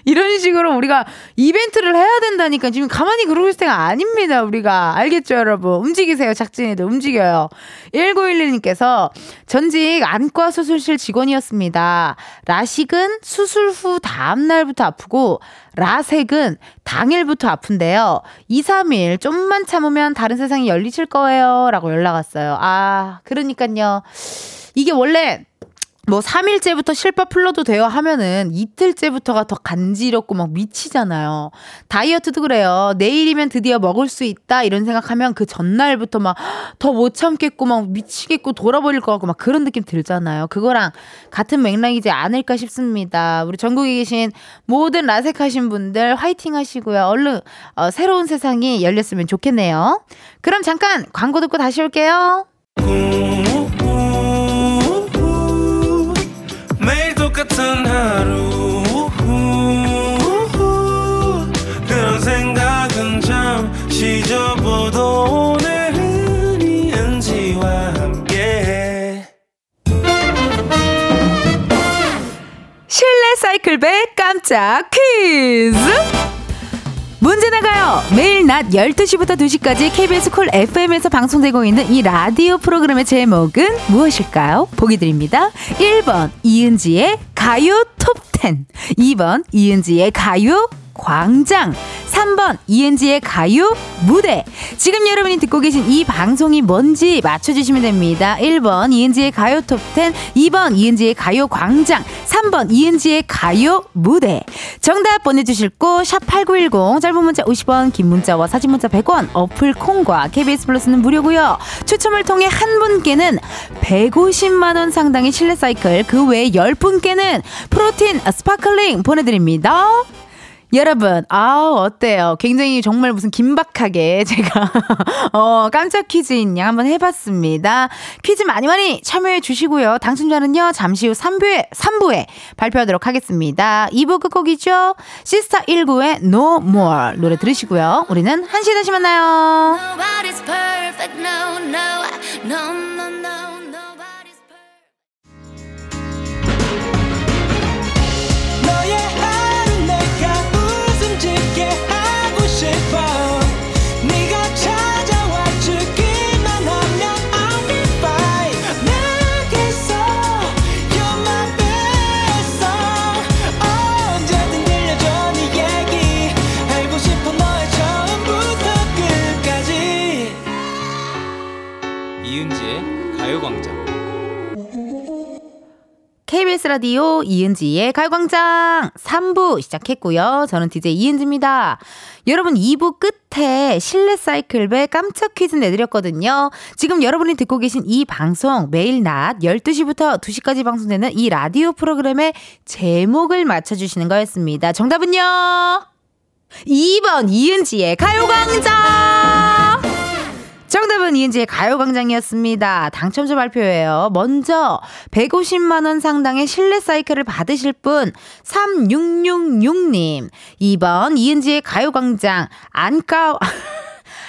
이런 식으로 우리가 이벤트를 해야 된다니까 지금 가만히 그러고 있을 때가 아닙니다. 우리가 알겠죠, 여러분? 움직이세요, 작진이들 움직여요. 1911님께서 전직 안과 수술실 직원이었습니다. 라식은 수술 후 다음 날부터 아프고 라색은 당일부터 아픈데요. 2, 3일 좀만 참으면 다른 세상이 열리실 거예요. 라고 연락 왔어요. 아, 그러니까요. 이게 원래 뭐 3일째부터 실밥 풀러도 돼요 하면은 이틀째부터가 더 간지럽고 막 미치잖아요. 다이어트도 그래요. 내일이면 드디어 먹을 수 있다 이런 생각하면 그 전날부터 막 더 못 참겠고 막 미치겠고 돌아버릴 것 같고 막 그런 느낌 들잖아요. 그거랑 같은 맥락이지 않을까 싶습니다. 우리 전국에 계신 모든 라섹하신 분들 화이팅 하시고요. 얼른 어, 새로운 세상이 열렸으면 좋겠네요. 그럼 잠깐 광고 듣고 다시 올게요. 같은 하루 그런 생각은 잠시 접어둬 오늘은 이은지와 함께 실내 사이클배 깜짝 퀴즈! 문제 나가요! 매일 낮 12시부터 2시까지 KBS 쿨 FM에서 방송되고 있는 이 라디오 프로그램의 제목은 무엇일까요? 보기 드립니다. 1번, 이은지의 가요 톱10. 2번, 이은지의 가요 광장. 3번 이은지의 가요 무대. 지금 여러분이 듣고 계신 이 방송이 뭔지 맞춰주시면 됩니다. 1번 이은지의 가요 톱10, 2번 이은지의 가요 광장, 3번 이은지의 가요 무대. 정답 보내주실 곳, 샵8910, 짧은 문자 50원, 긴 문자와 사진 문자 100원, 어플 콩과 KBS 플러스는 무료고요 추첨을 통해 한 분께는 150만 원 상당의 실내 사이클, 그 외에 10분께는 protein sparkling 보내드립니다. 여러분, 아우, 어때요? 굉장히 정말 무슨 긴박하게 제가, 어, 깜짝 퀴즈인 양 한번 해봤습니다. 퀴즈 많이 많이 참여해 주시고요. 당첨자는요, 잠시 후 3부에, 3부에 발표하도록 하겠습니다. 2부 끝곡이죠? 시스타 19의 No More 노래 들으시고요. 우리는 1시에 다시 만나요. 라디오 이은지의 가요광장 3부 시작했고요. 저는 DJ 이은지입니다. 여러분 2부 끝에 실내 사이클배 깜짝 퀴즈 내드렸거든요. 지금 여러분이 듣고 계신 이 방송 매일 낮 12시부터 2시까지 방송되는 이 라디오 프로그램의 제목을 맞춰주시는 거였습니다. 정답은요. 2번 이은지의 가요광장! 정답은 이은지의 가요광장이었습니다. 당첨자 발표예요. 먼저 150만 원 상당의 실내 사이클을 받으실 분 3666님 2번 이은지의 가요광장 안과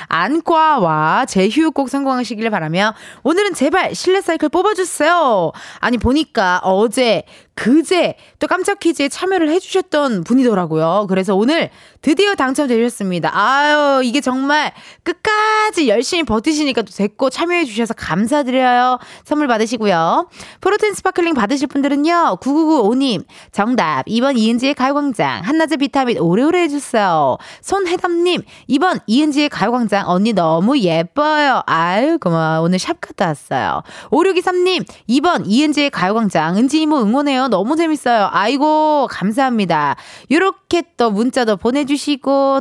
안과와 재휴 꼭 성공하시길 바라며 오늘은 제발 실내 사이클 뽑아주세요. 아니 보니까 어제 그제 또 깜짝 퀴즈에 참여를 해주셨던 분이더라고요. 그래서 오늘 드디어 당첨되셨습니다. 아유, 이게 정말 끝까지 열심히 버티시니까 또 됐고 참여해주셔서 감사드려요. 선물 받으시고요. protein sparkling 받으실 분들은요, 9995님, 정답, 2번 이은지의 가요광장, 한낮의 비타민 오래오래 해주세요. 손혜담님, 2번 이은지의 가요광장, 언니 너무 예뻐요. 아유, 고마워. 오늘 샵 갔다 왔어요. 5623님, 2번 이은지의 가요광장, 은지 이모 응원해요. 너무 재밌어요. 아이고, 감사합니다. 요렇게 또 문자도 보내주시고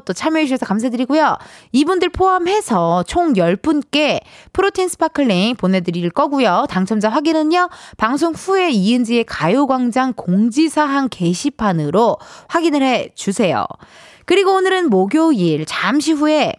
또 참여해주셔서 감사드리고요. 이분들 포함해서 총 10분께 protein sparkling 보내드릴 거고요. 당첨자 확인은요, 방송 후에 이은지의 가요광장 공지사항 게시판으로 확인을 해 주세요. 그리고 오늘은 목요일, 잠시 후에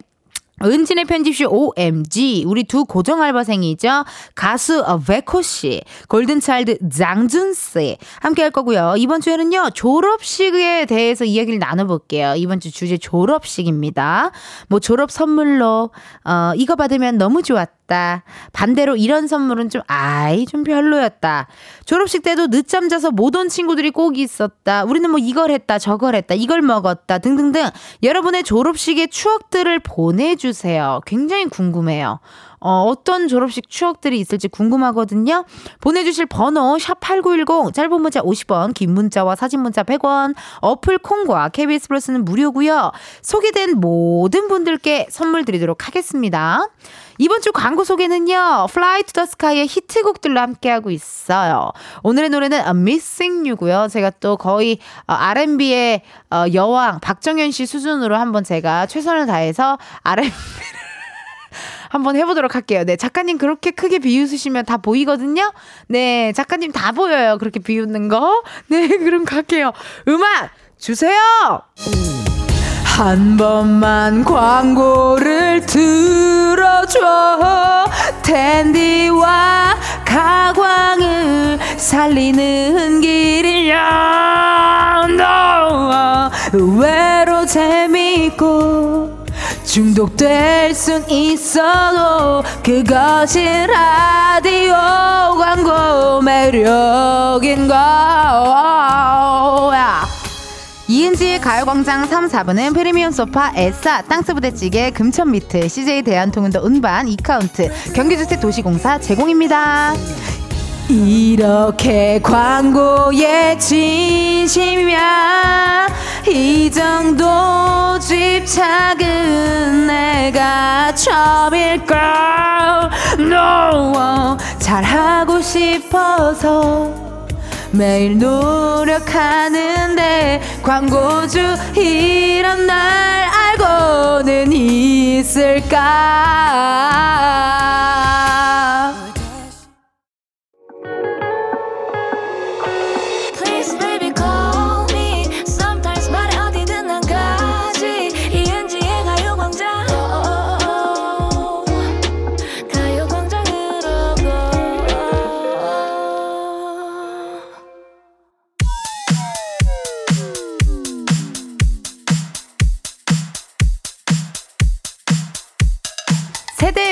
은지네 편집숍 OMG 우리 두 고정 알바생이죠 가수 어, 백호 씨, 골든차일드 장준 씨 함께 할 거고요. 이번 주에는요 졸업식에 대해서 이야기를 나눠볼게요. 이번 주 주제 졸업식입니다. 뭐 졸업 선물로 어 이거 받으면 너무 좋았다. 받았다. 반대로 이런 선물은 좀 아이 좀 별로였다. 졸업식 때도 늦잠 자서 못 온 친구들이 꼭 있었다. 우리는 뭐 이걸 했다 저걸 했다 이걸 먹었다 등등등 여러분의 졸업식의 추억들을 보내주세요. 굉장히 궁금해요. 어, 어떤 졸업식 추억들이 있을지 궁금하거든요. 보내주실 번호 샵8910 짧은 문자 50원 긴 문자와 사진 문자 100원 어플 콩과 KBS 플러스는 무료고요. 소개된 모든 분들께 선물 드리도록 하겠습니다. 이번 주 광고 소개는요. Fly to the Sky의 히트곡들로 함께하고 있어요. 오늘의 노래는 Missing You고요. 제가 또 거의 어, R&B의 어, 여왕 박정현 씨 수준으로 한번 제가 최선을 다해서 R&B 한번 해보도록 할게요. 네, 작가님 그렇게 크게 비웃으시면 다 보이거든요. 네, 작가님 다 보여요. 그렇게 비웃는 거. 네, 그럼 갈게요. 음악 주세요. 한 번만 광고를 들어줘. 텐디와 가광을 살리는 길이야 너 의외로 재밌고 중독될 순 있어도 그것이 라디오 광고 매력인 거야 이은지의 가요광장 3, 4부는 프리미엄 소파, 에싸, 땅스부대찌개, 금천미트, CJ 대한통운도 운반, 이카운트, 경기주택 도시공사 제공입니다. 이렇게 광고에 진심이야 이 정도 집착은 내가 처음일까 no 잘하고 싶어서 매일 노력하는데 광고주 이런 날 알고는 있을까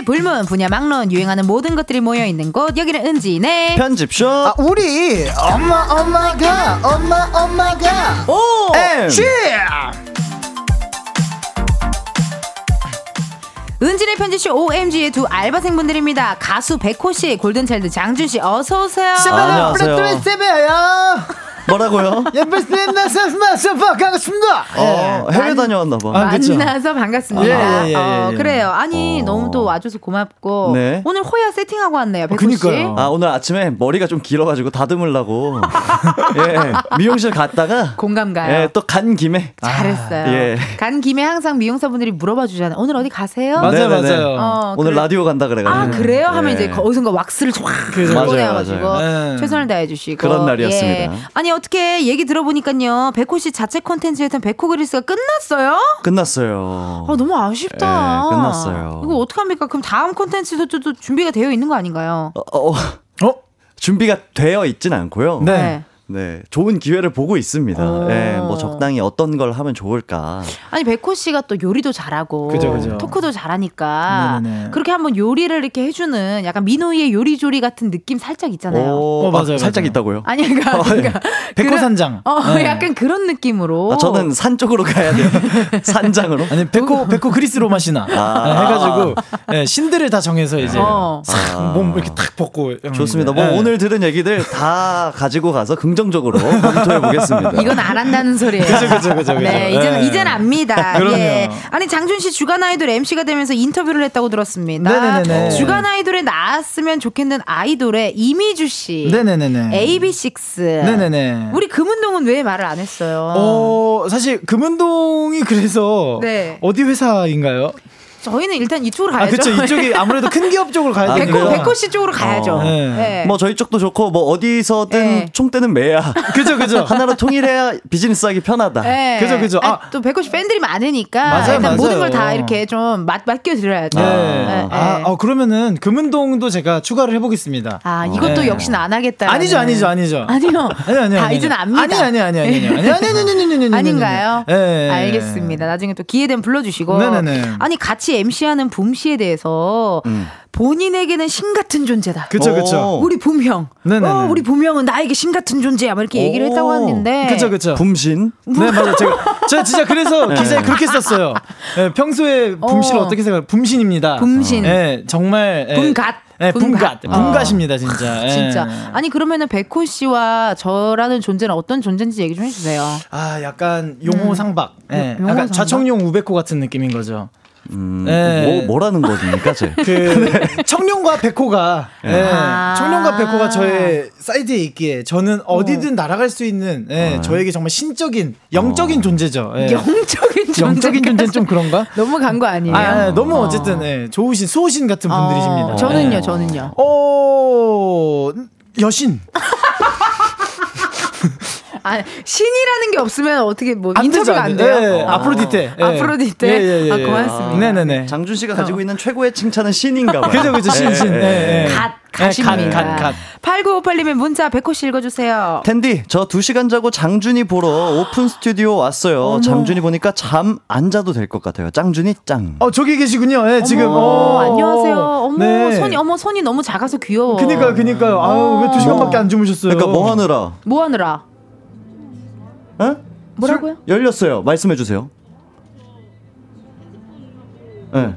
세대의 불문 분야 막론 유행하는 모든 것들이 모여 있는 곳. 여기는 은지네. 편집쇼. 아, 우리 엄마 엄마가 엄마 엄마가. 오! M 쥐 은진의 편지쇼 OMG의 두 알바생분들입니다. 가수 백호 씨 골든차일드 장준 씨 어서 오세요. 아, 안녕하세요. 뭐라고요? 예쁜 스맨나서마서 반갑습니다 어, 해외 다녀왔나 봐. 아, 그쵸. 만나서 반갑습니다. 예, 예, 예, 어, 예. 그래요. 아니 어. 너무 또 와줘서 고맙고 네. 오늘 호야 세팅하고 왔네요. 백호 씨. 그니까요. 아 오늘 아침에 머리가 좀 길어가지고 다듬으려고 예 미용실 갔다가 공감 가요. 예 또 간 김에 잘했어요. 예. 간 김에 항상 미용사분들이 물어봐 주잖아요. 오늘 어디 가세요? 맞아요, 네네네. 맞아요. 어, 오늘 그래. 라디오 간다 그래가지고 아 그래요? 하면 예. 이제 어디선가 왁스를 쫙 꺼내가지고. 네. 최선을 다해 주시고 그런 날이었습니다. 예. 아니 어떻게 얘기 들어보니까요 백호 씨 자체 콘텐츠였던 백호 그리스가 끝났어요? 끝났어요. 아 너무 아쉽다. 예, 끝났어요. 이거 어떡 합니까? 그럼 다음 콘텐츠도 또, 또 준비가 되어 있는 거 아닌가요? 어, 어, 어? 준비가 되어 있진 않고요. 네. 네, 좋은 기회를 보고 있습니다. 오. 예, 뭐 적당히 어떤 걸 하면 좋을까. 아니 백호 씨가 또 요리도 잘하고 그죠, 그죠. 토크도 잘하니까 네네네. 그렇게 한번 요리를 이렇게 해주는 약간 민호이의 요리조리 같은 느낌 살짝 있잖아요. 오, 어, 맞아요, 살짝 맞아요. 있다고요? 아니 그러니까, 그러니까 백호산장. 어 네. 약간 그런 느낌으로. 아, 저는 산 쪽으로 가야 돼요. 산장으로. 아니 백호 백호 그리스 로마시나 아. 네, 해가지고 예, 신들을 다 정해서 이제 어. 아. 몸 이렇게 탁 벗고 좋습니다. 뭐 예. 오늘 들은 얘기들 다 가지고 가서 긍정 적으로 검토해 보겠습니다. 이건 안 한다는 소리예요. 그죠, 그죠, 그죠. 네, 이제는 네. 이제는 압니다. 그럼요. 예. 아니 장준 씨 주간 아이돌 MC가 되면서 인터뷰를 했다고 들었습니다. 네네네네. 주간 아이돌에 나왔으면 좋겠는 아이돌의 이미주 씨. 네네네네. AB6. 네네네. 우리 금운동은 왜 말을 안 했어요? 어 사실 금은동이 그래서 네. 어디 회사인가요? 저희는 일단 이쪽으로 아 가야죠. 그쵸 이쪽이 아무래도 큰 기업 쪽으로 가야 아, 되니까. 백호? 백호 씨 쪽으로 가야죠. 어. 네. 네. 뭐 저희 쪽도 좋고 뭐 어디서든 네. 총대는 매야. 그죠 그죠. 하나로 통일해야 비즈니스 하기 편하다. 네. 그죠, 그죠. 아니, 아. 또 백호 씨 팬들이 많으니까 맞아요, 일단 모든 맞아요. 걸다 이렇게 좀 맛, 맡겨 드려야죠. 네. 네, 아, 네. 어, 그러면은 금은동도 제가 추가를 해보겠습니다. 아, 이것도 네. 역시나 안 하겠다. 아니죠, 아니죠, 아니죠. 아니요. 아니 아니 다 아니. 이제는 압니다. 아니 아니 아니 아니 아니 아니 아니 아니 아니 아니 아니 아닌가요? 예. 알겠습니다. 나중에 또 기회 되면 불러주시고. 네네네. 아니 같이 같이 MC하는 붐 씨에 대해서 음. 본인에게는 신 같은 존재다. 그쵸, 그쵸. 우리 붐 형. 네네네. 어, 우리 붐 형은 나에게 신 같은 존재야. 막 이렇게 얘기를 했다고 하는데. 그쵸, 그쵸. 붐신. 네, 맞아요. 제가, 제가 진짜 그래서 기사에 그렇게 썼어요. 네, 평소에 붐씨를 어. 어. 떻게 생각해요? 붐신입니다. 붐신. 네, 정말. 예. 붐갓. 네, 붐갓. 붐갓. 붐갓입니다, 진짜. 예. 진짜. 아니 그러면은 백호 씨와 저라는 존재는 어떤 존재인지 얘기 좀 해주세요. 아, 약간 용호 상박. 예. 용호 약간? 좌청룡 우백호 같은 느낌인 거죠. 음, 네. 뭐, 뭐라는 겁니까, 제? 그 청룡과 백호가 예, 아. 청룡과 백호가 저의 사이드에 있기에 저는 어디든 날아갈 수 있는 예, 저에게 정말 신적인 영적인 존재죠. 예. 영적인 존재. 영적인 존재는 좀 그런가? 너무 간 거 아니에요? 아, 아, 너무 어. 어쨌든 예, 좋으신 수호신 같은 어, 분들이십니다. 저는요, 예. 저는요. 어 여신 아 신이라는 게 없으면 어떻게 뭐 안 인터뷰가 안안 돼요. 돼요? 예, 아. 아프로디테. 예. 아프로디테. 예, 예, 예, 아 예. 고맙습니다. 네네네. 장준 씨가 가지고 있는 최고의 칭찬은 신인가 봐요. 그죠 그죠 신 신. 예, 예. God 예, God입니다. God, God, God. 8958님의 문자 백호 씨 읽어주세요. 은디, 저 2시간 자고 장준이 보러 오픈 스튜디오 왔어요. 장준이 보니까 잠 안 자도 될 것 같아요. 짱준이 짱. 어 저기 계시군요. 예, 지금. 어머, 어. 안녕하세요. 어머 네. 손이 어머 손이 너무 작아서 귀여워. 그니까요, 그니까요. 아유, 왜두 시간밖에 안 주무셨어요? 그러니까 뭐 하느라? 뭐 하느라? 어? 뭐라고요? 열렸어요. 말씀해 주세요. 네.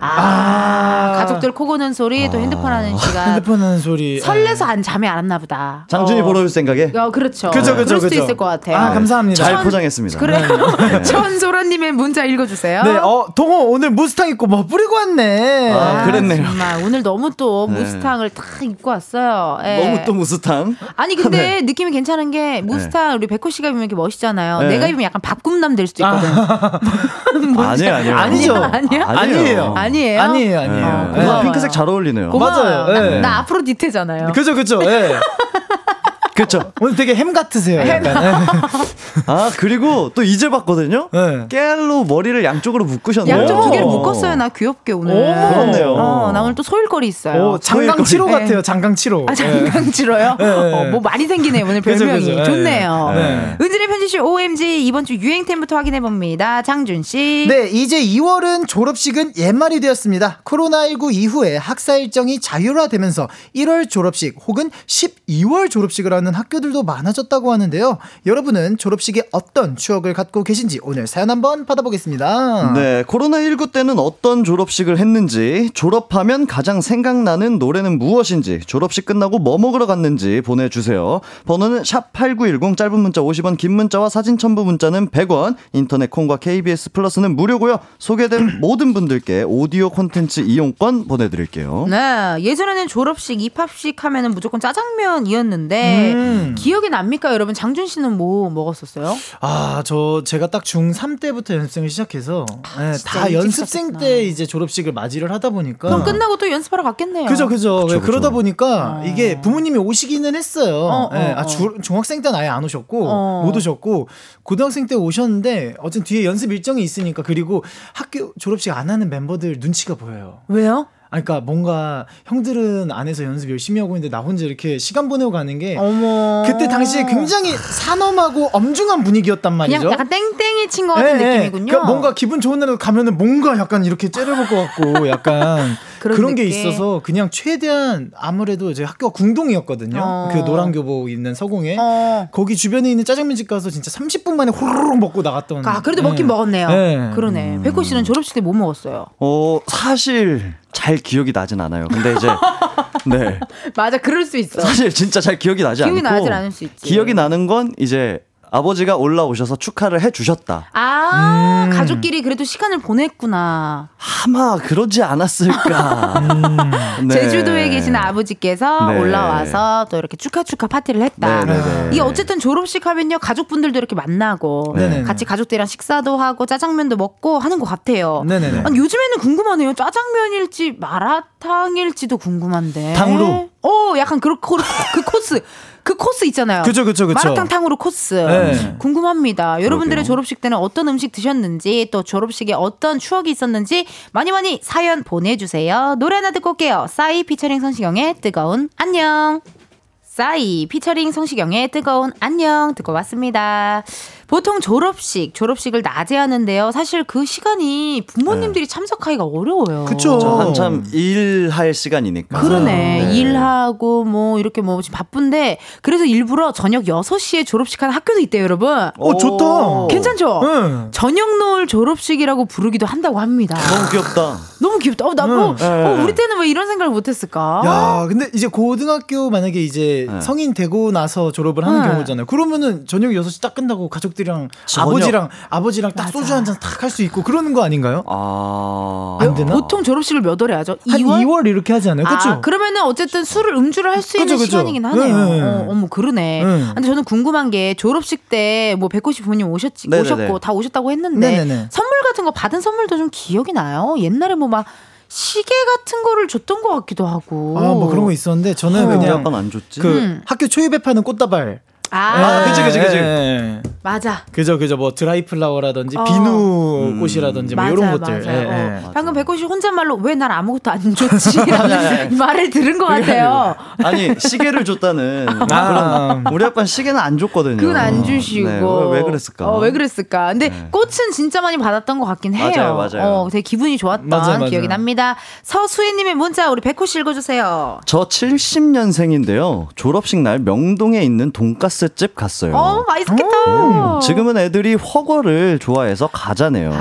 아, 가족들 코 고는 소리 또 핸드폰 하는 시간. 핸드폰 하는 소리. 설레서 안 잠이 안 왔나 보다. 장준이 어. 보러 올 생각에 어, 그렇죠. 그죠, 그죠, 그럴 수도. 있을 것 같아요. 아, 감사합니다. 잘 천- 포장했습니다. 그래. 네. 천소라님의 문자 읽어주세요. 네, 어, 동호 오늘 무스탕 입고 뭐 뿌리고 왔네. 아, 그랬네요. 정말 오늘 너무 또 네. 무스탕을 딱 입고 왔어요. 예. 너무 또 무스탕. 아니 근데 느낌이 괜찮은 게 무스탕 우리 백호 씨가 입으면 이렇게 멋있잖아요. 네. 내가 입으면 약간 밥꿈남 될 수도 있거든. 아니에요, 아니에요. 아니죠. 아니야? 아니에요. 아니에요? 아니에요, 아니에요. 네. 네. 그거 핑크색 잘 어울리네요. 고마워요. 맞아요. 나, 예. 나 앞으로 디테잖아요. 그죠, 그죠. 예. 그렇죠. 오늘 되게 햄 같으세요. 약간. 아 그리고 또 이제 봤거든요. 네. 깨알로 머리를 양쪽으로 묶으셨네요. 양쪽 두 개를 오. 묶었어요. 나 귀엽게 오늘. 어머. 그렇네요. 어, 나 오늘 또 소일거리 있어요. 오, 장강 7호 네. 같아요. 장강 7호. 아, 장강 치러요? 네. 어, 뭐 많이 생기네요, 오늘 별명이. 그죠. 네. 좋네요. 네. 은진의 편지쇼 OMG 이번 주 유행템부터 확인해 봅니다. 장준 씨. 네, 이제 2월은 졸업식은 옛말이 되었습니다. 코로나19 이후에 학사 일정이 자율화되면서 1월 졸업식 혹은 12월 졸업식을 하는 학교들도 많아졌다고 하는데요. 여러분은 졸업식에 어떤 추억을 갖고 계신지 오늘 사연 한번 받아보겠습니다. 네, 코로나19 때는 어떤 졸업식을 했는지, 졸업하면 가장 생각나는 노래는 무엇인지, 졸업식 끝나고 뭐 먹으러 갔는지 보내주세요. 번호는 샵8910, 짧은 문자 50원, 긴 문자와 사진 첨부 문자는 100원, 인터넷 콩과 KBS 플러스는 무료고요. 소개된 모든 분들께 오디오 콘텐츠 이용권 보내드릴게요. 네, 예전에는 졸업식, 입학식 하면은 무조건 짜장면이었는데 음. 기억에 납니까, 여러분? 장준 씨는 뭐 먹었었어요? 아, 저 제가 딱 중3 때부터 연습생을 시작해서 예, 진짜 다 연습생 시작했구나. 때 이제 졸업식을 맞이를 하다 보니까 그럼 끝나고 또 연습하러 갔겠네요. 그죠, 그죠. 그쵸, 예, 그러다. 보니까 이게 부모님이 오시기는 했어요. 어, 예, 어, 아, 어. 주, 중학생 때는 아예 안 오셨고, 어. 못 오셨고, 고등학생 때 오셨는데, 어쨌든 뒤에 연습 일정이 있으니까, 그리고 학교 졸업식 안 하는 멤버들 눈치가 보여요. 왜요? 아, 그러니까 뭔가 형들은 안에서 연습 열심히 하고 있는데 나 혼자 이렇게 시간 보내고 가는 게 어머. 그때 당시에 굉장히 산엄하고 엄중한 분위기였단 말이죠. 그냥 약간 땡땡이 친 것 같은 예, 예. 느낌이군요. 그러니까 뭔가 기분 좋은 날에 가면은 뭔가 약간 이렇게 째려볼 것 같고 약간 그런 그런, 게. 있어서 그냥 최대한 아무래도 제 학교가 궁동이었거든요. 어. 그 노란 교복 있는 서공에 어. 거기 주변에 있는 짜장면집 가서 진짜 30분 만에 호로록 먹고 나갔던. 아, 그래도 예. 먹긴 먹었네요. 예. 그러네. 백호 씨는 졸업식 때 뭐 먹었어요? 어, 사실 잘 기억이 나진 않아요. 근데 이제, 네. 맞아, 그럴 수 있어. 사실 진짜 잘 기억이 나지 기억이 않고 나진 않을 수 있지. 기억이 나는 건 이제 아버지가 올라오셔서 축하를 해 주셨다. 아, 음. 가족끼리 그래도 시간을 보냈구나. 아마 그러지 않았을까. 네. 제주도에 계신 아버지께서 네. 올라와서 또 이렇게 축하 축하 파티를 했다. 네, 네, 네. 이게 어쨌든 졸업식 하면요 가족분들도 이렇게 만나고 네네네. 같이 가족들이랑 식사도 하고 짜장면도 먹고 하는 것 같아요. 네네네. 아니, 요즘에는 궁금하네요. 짜장면일지 마라 탕일지도 궁금한데. 탕후루. 어, 약간 그, 그, 그 코스. 그 코스 있잖아요. 그죠, 그죠, 그죠. 마라탕 탕후루 코스. 네. 궁금합니다. 여러분들의 그러게요. 졸업식 때는 어떤 음식 드셨는지 또 졸업식에 어떤 추억이 있었는지 많이 많이 사연 보내주세요. 노래 하나 듣고 올게요. 싸이 피처링 선시경의 뜨거운 안녕. 싸이 피처링 성시경의 뜨거운 안녕 듣고 왔습니다. 보통 졸업식, 졸업식을 낮에 하는데요. 사실 그 시간이 부모님들이 참석하기가 어려워요. 그쵸. 저 한참 일할 시간이니까. 그러네. 네. 일하고 뭐 이렇게 뭐 지금 바쁜데 그래서 일부러 저녁 6시에 졸업식 하는 학교도 있대요, 여러분. 어, 좋다. 괜찮죠? 응. 저녁 노을 졸업식이라고 부르기도 한다고 합니다. 너무 귀엽다. 너무 귀엽다. 어, 나 뭐, 응. 어, 우리 때는 왜 이런 생각을 못 했을까? 야, 근데 이제 고등학교 만약에 이제 네. 성인 되고 나서 졸업을 하는 네. 경우잖아요. 그러면은 저녁 6시 딱 끝나고 가족 들이랑 저녁. 아버지랑 아버지랑 딱 소주 한잔딱할수 있고 그러는 거 아닌가요? 아. 안 되나? 보통 졸업식을 몇 월에 하죠? 한 2월? 2월, 이렇게 하지 않아요? 그렇죠? 아, 그러면은 어쨌든 술을 음주를 할 수 있는 그죠. 시간이긴 하네요. 네. 어, 어머 그러네. 네. 근데 저는 궁금한 게 졸업식 때뭐 백호씨 부모님 오셨지 네네네. 오셨고 다 오셨다고 했는데 네네네. 선물 같은 거 받은 선물도 좀 기억이 나요. 옛날에 뭐 막 시계 같은 거를 줬던 것 같기도 하고. 아, 뭐 그런 거 있었는데 저는 근데 그냥 약간 안 좋지. 그 음. 학교 초입에 파는 꽃다발. 아, 아, 그지, 그지, 그지. 맞아. 그죠, 그죠. 뭐 드라이 플라워라든지 어. 비누 꽃이라든지 뭐 이런 맞아요, 것들. 맞아요. 예, 어. 예. 방금 백호 씨 혼잣말로 왜 난 아무것도 안 줬지라는 말을 들은 것 같아요. 아니 시계를 줬다는 아. 우리 아빠는 시계는 안 줬거든요. 그건 안 주시고. 네, 왜, 왜 그랬을까? 어, 왜 그랬을까? 근데 네. 꽃은 진짜 많이 받았던 것 같긴 해요. 맞아요, 맞아요. 어, 되게 기분이 좋았던 맞아요. 기억이 납니다. 서수혜님의 문자 우리 백호 씨 읽어주세요. 저 70년생인데요. 졸업식 날 명동에 있는 돈가스 집 갔어요. 어, 맛있겠다. 음, 지금은 애들이 허거를 좋아해서 가자네요.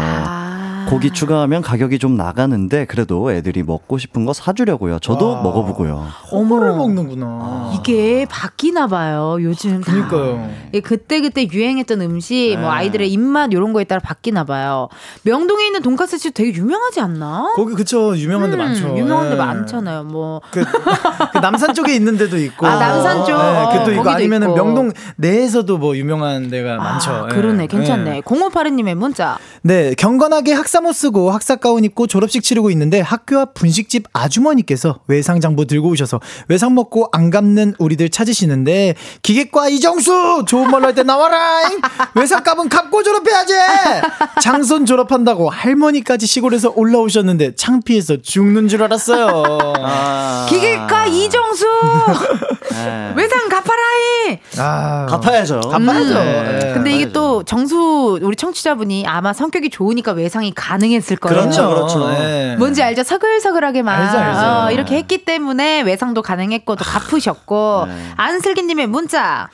아. 고기 추가하면 가격이 좀 나가는데 그래도 애들이 먹고 싶은 거 사주려고요. 저도 와. 먹어보고요. 어머를 어머. 먹는구나. 이게 바뀌나 봐요. 요즘 다. 그니까요. 예, 그때 그때 유행했던 음식, 뭐 네. 아이들의 입맛 이런 거에 따라 바뀌나 봐요. 명동에 있는 돈가스 집 되게 유명하지 않나? 거기 그쵸 유명한 데 음, 많죠. 유명한 데 예. 많잖아요. 뭐 그, 그 남산 쪽에 있는 데도 있고. 아, 남산 쪽? 예, 그또 있고 아니면은 있고. 명동 내에서도 뭐 유명한 데가 많죠. 아, 예. 그러네. 괜찮네. 예. 0582님의 문자. 네, 경건하게 학 사모 쓰고 학사 가운 입고 졸업식 치르고 있는데 학교 앞 분식집 아주머니께서 외상 장보 들고 오셔서 외상 먹고 안 갚는 우리들 찾으시는데 기계과 이정수 좋은 말로 할 때 나와라잉 외상 값은 갚고 졸업해야지 장손 졸업한다고 할머니까지 시골에서 올라오셨는데 창피해서 죽는 줄 알았어요. 아. 기계과 이정수! 네. 외상 갚아라이! 아, 갚아야죠. 갚아야죠. 음. 예. 근데 이게 또 정수 우리 청취자분이 아마 성격이 좋으니까 외상이 가 능했을 거예요. 그렇죠, 그렇죠. 예. 뭔지 알죠? 서글서글하게만 알죠, 알죠. 어, 이렇게 했기 때문에 외상도 가능했고 또 갚으셨고 네. 안슬기님의 문자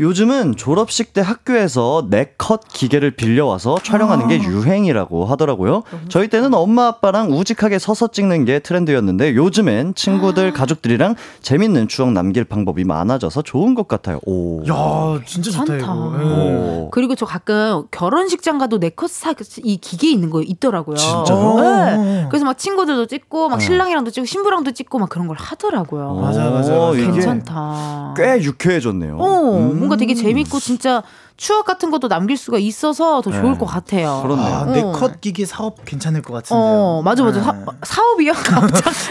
요즘은 졸업식 때 학교에서 네컷 기계를 빌려와서 촬영하는 게 유행이라고 하더라고요. 저희 때는 엄마 아빠랑 우직하게 서서 찍는 게 트렌드였는데 요즘엔 친구들 가족들이랑 재밌는 추억 남길 방법이 많아져서 좋은 것 같아요. 오. 야, 진짜 좋다 괜찮다. 이거. 예. 오. 그리고 저 가끔 결혼식장 가도 네컷 사 이 기계 있는 거 있더라고요. 진짜요? 네. 그래서 막 친구들도 찍고 막 네. 신랑이랑도 찍고 신부랑도 찍고 막 그런 걸 하더라고요. 맞아, 맞아, 괜찮다. 꽤 유쾌해졌네요. 어, 음. 뭔가 되게 재밌고 진짜 추억 같은 것도 남길 수가 있어서 더 좋을 네. 것 같아요. 그렇네요. 아, 어. 네컷 기계 사업 괜찮을 것 같은데요. 어, 맞아, 맞아. 네. 사, 사업이요?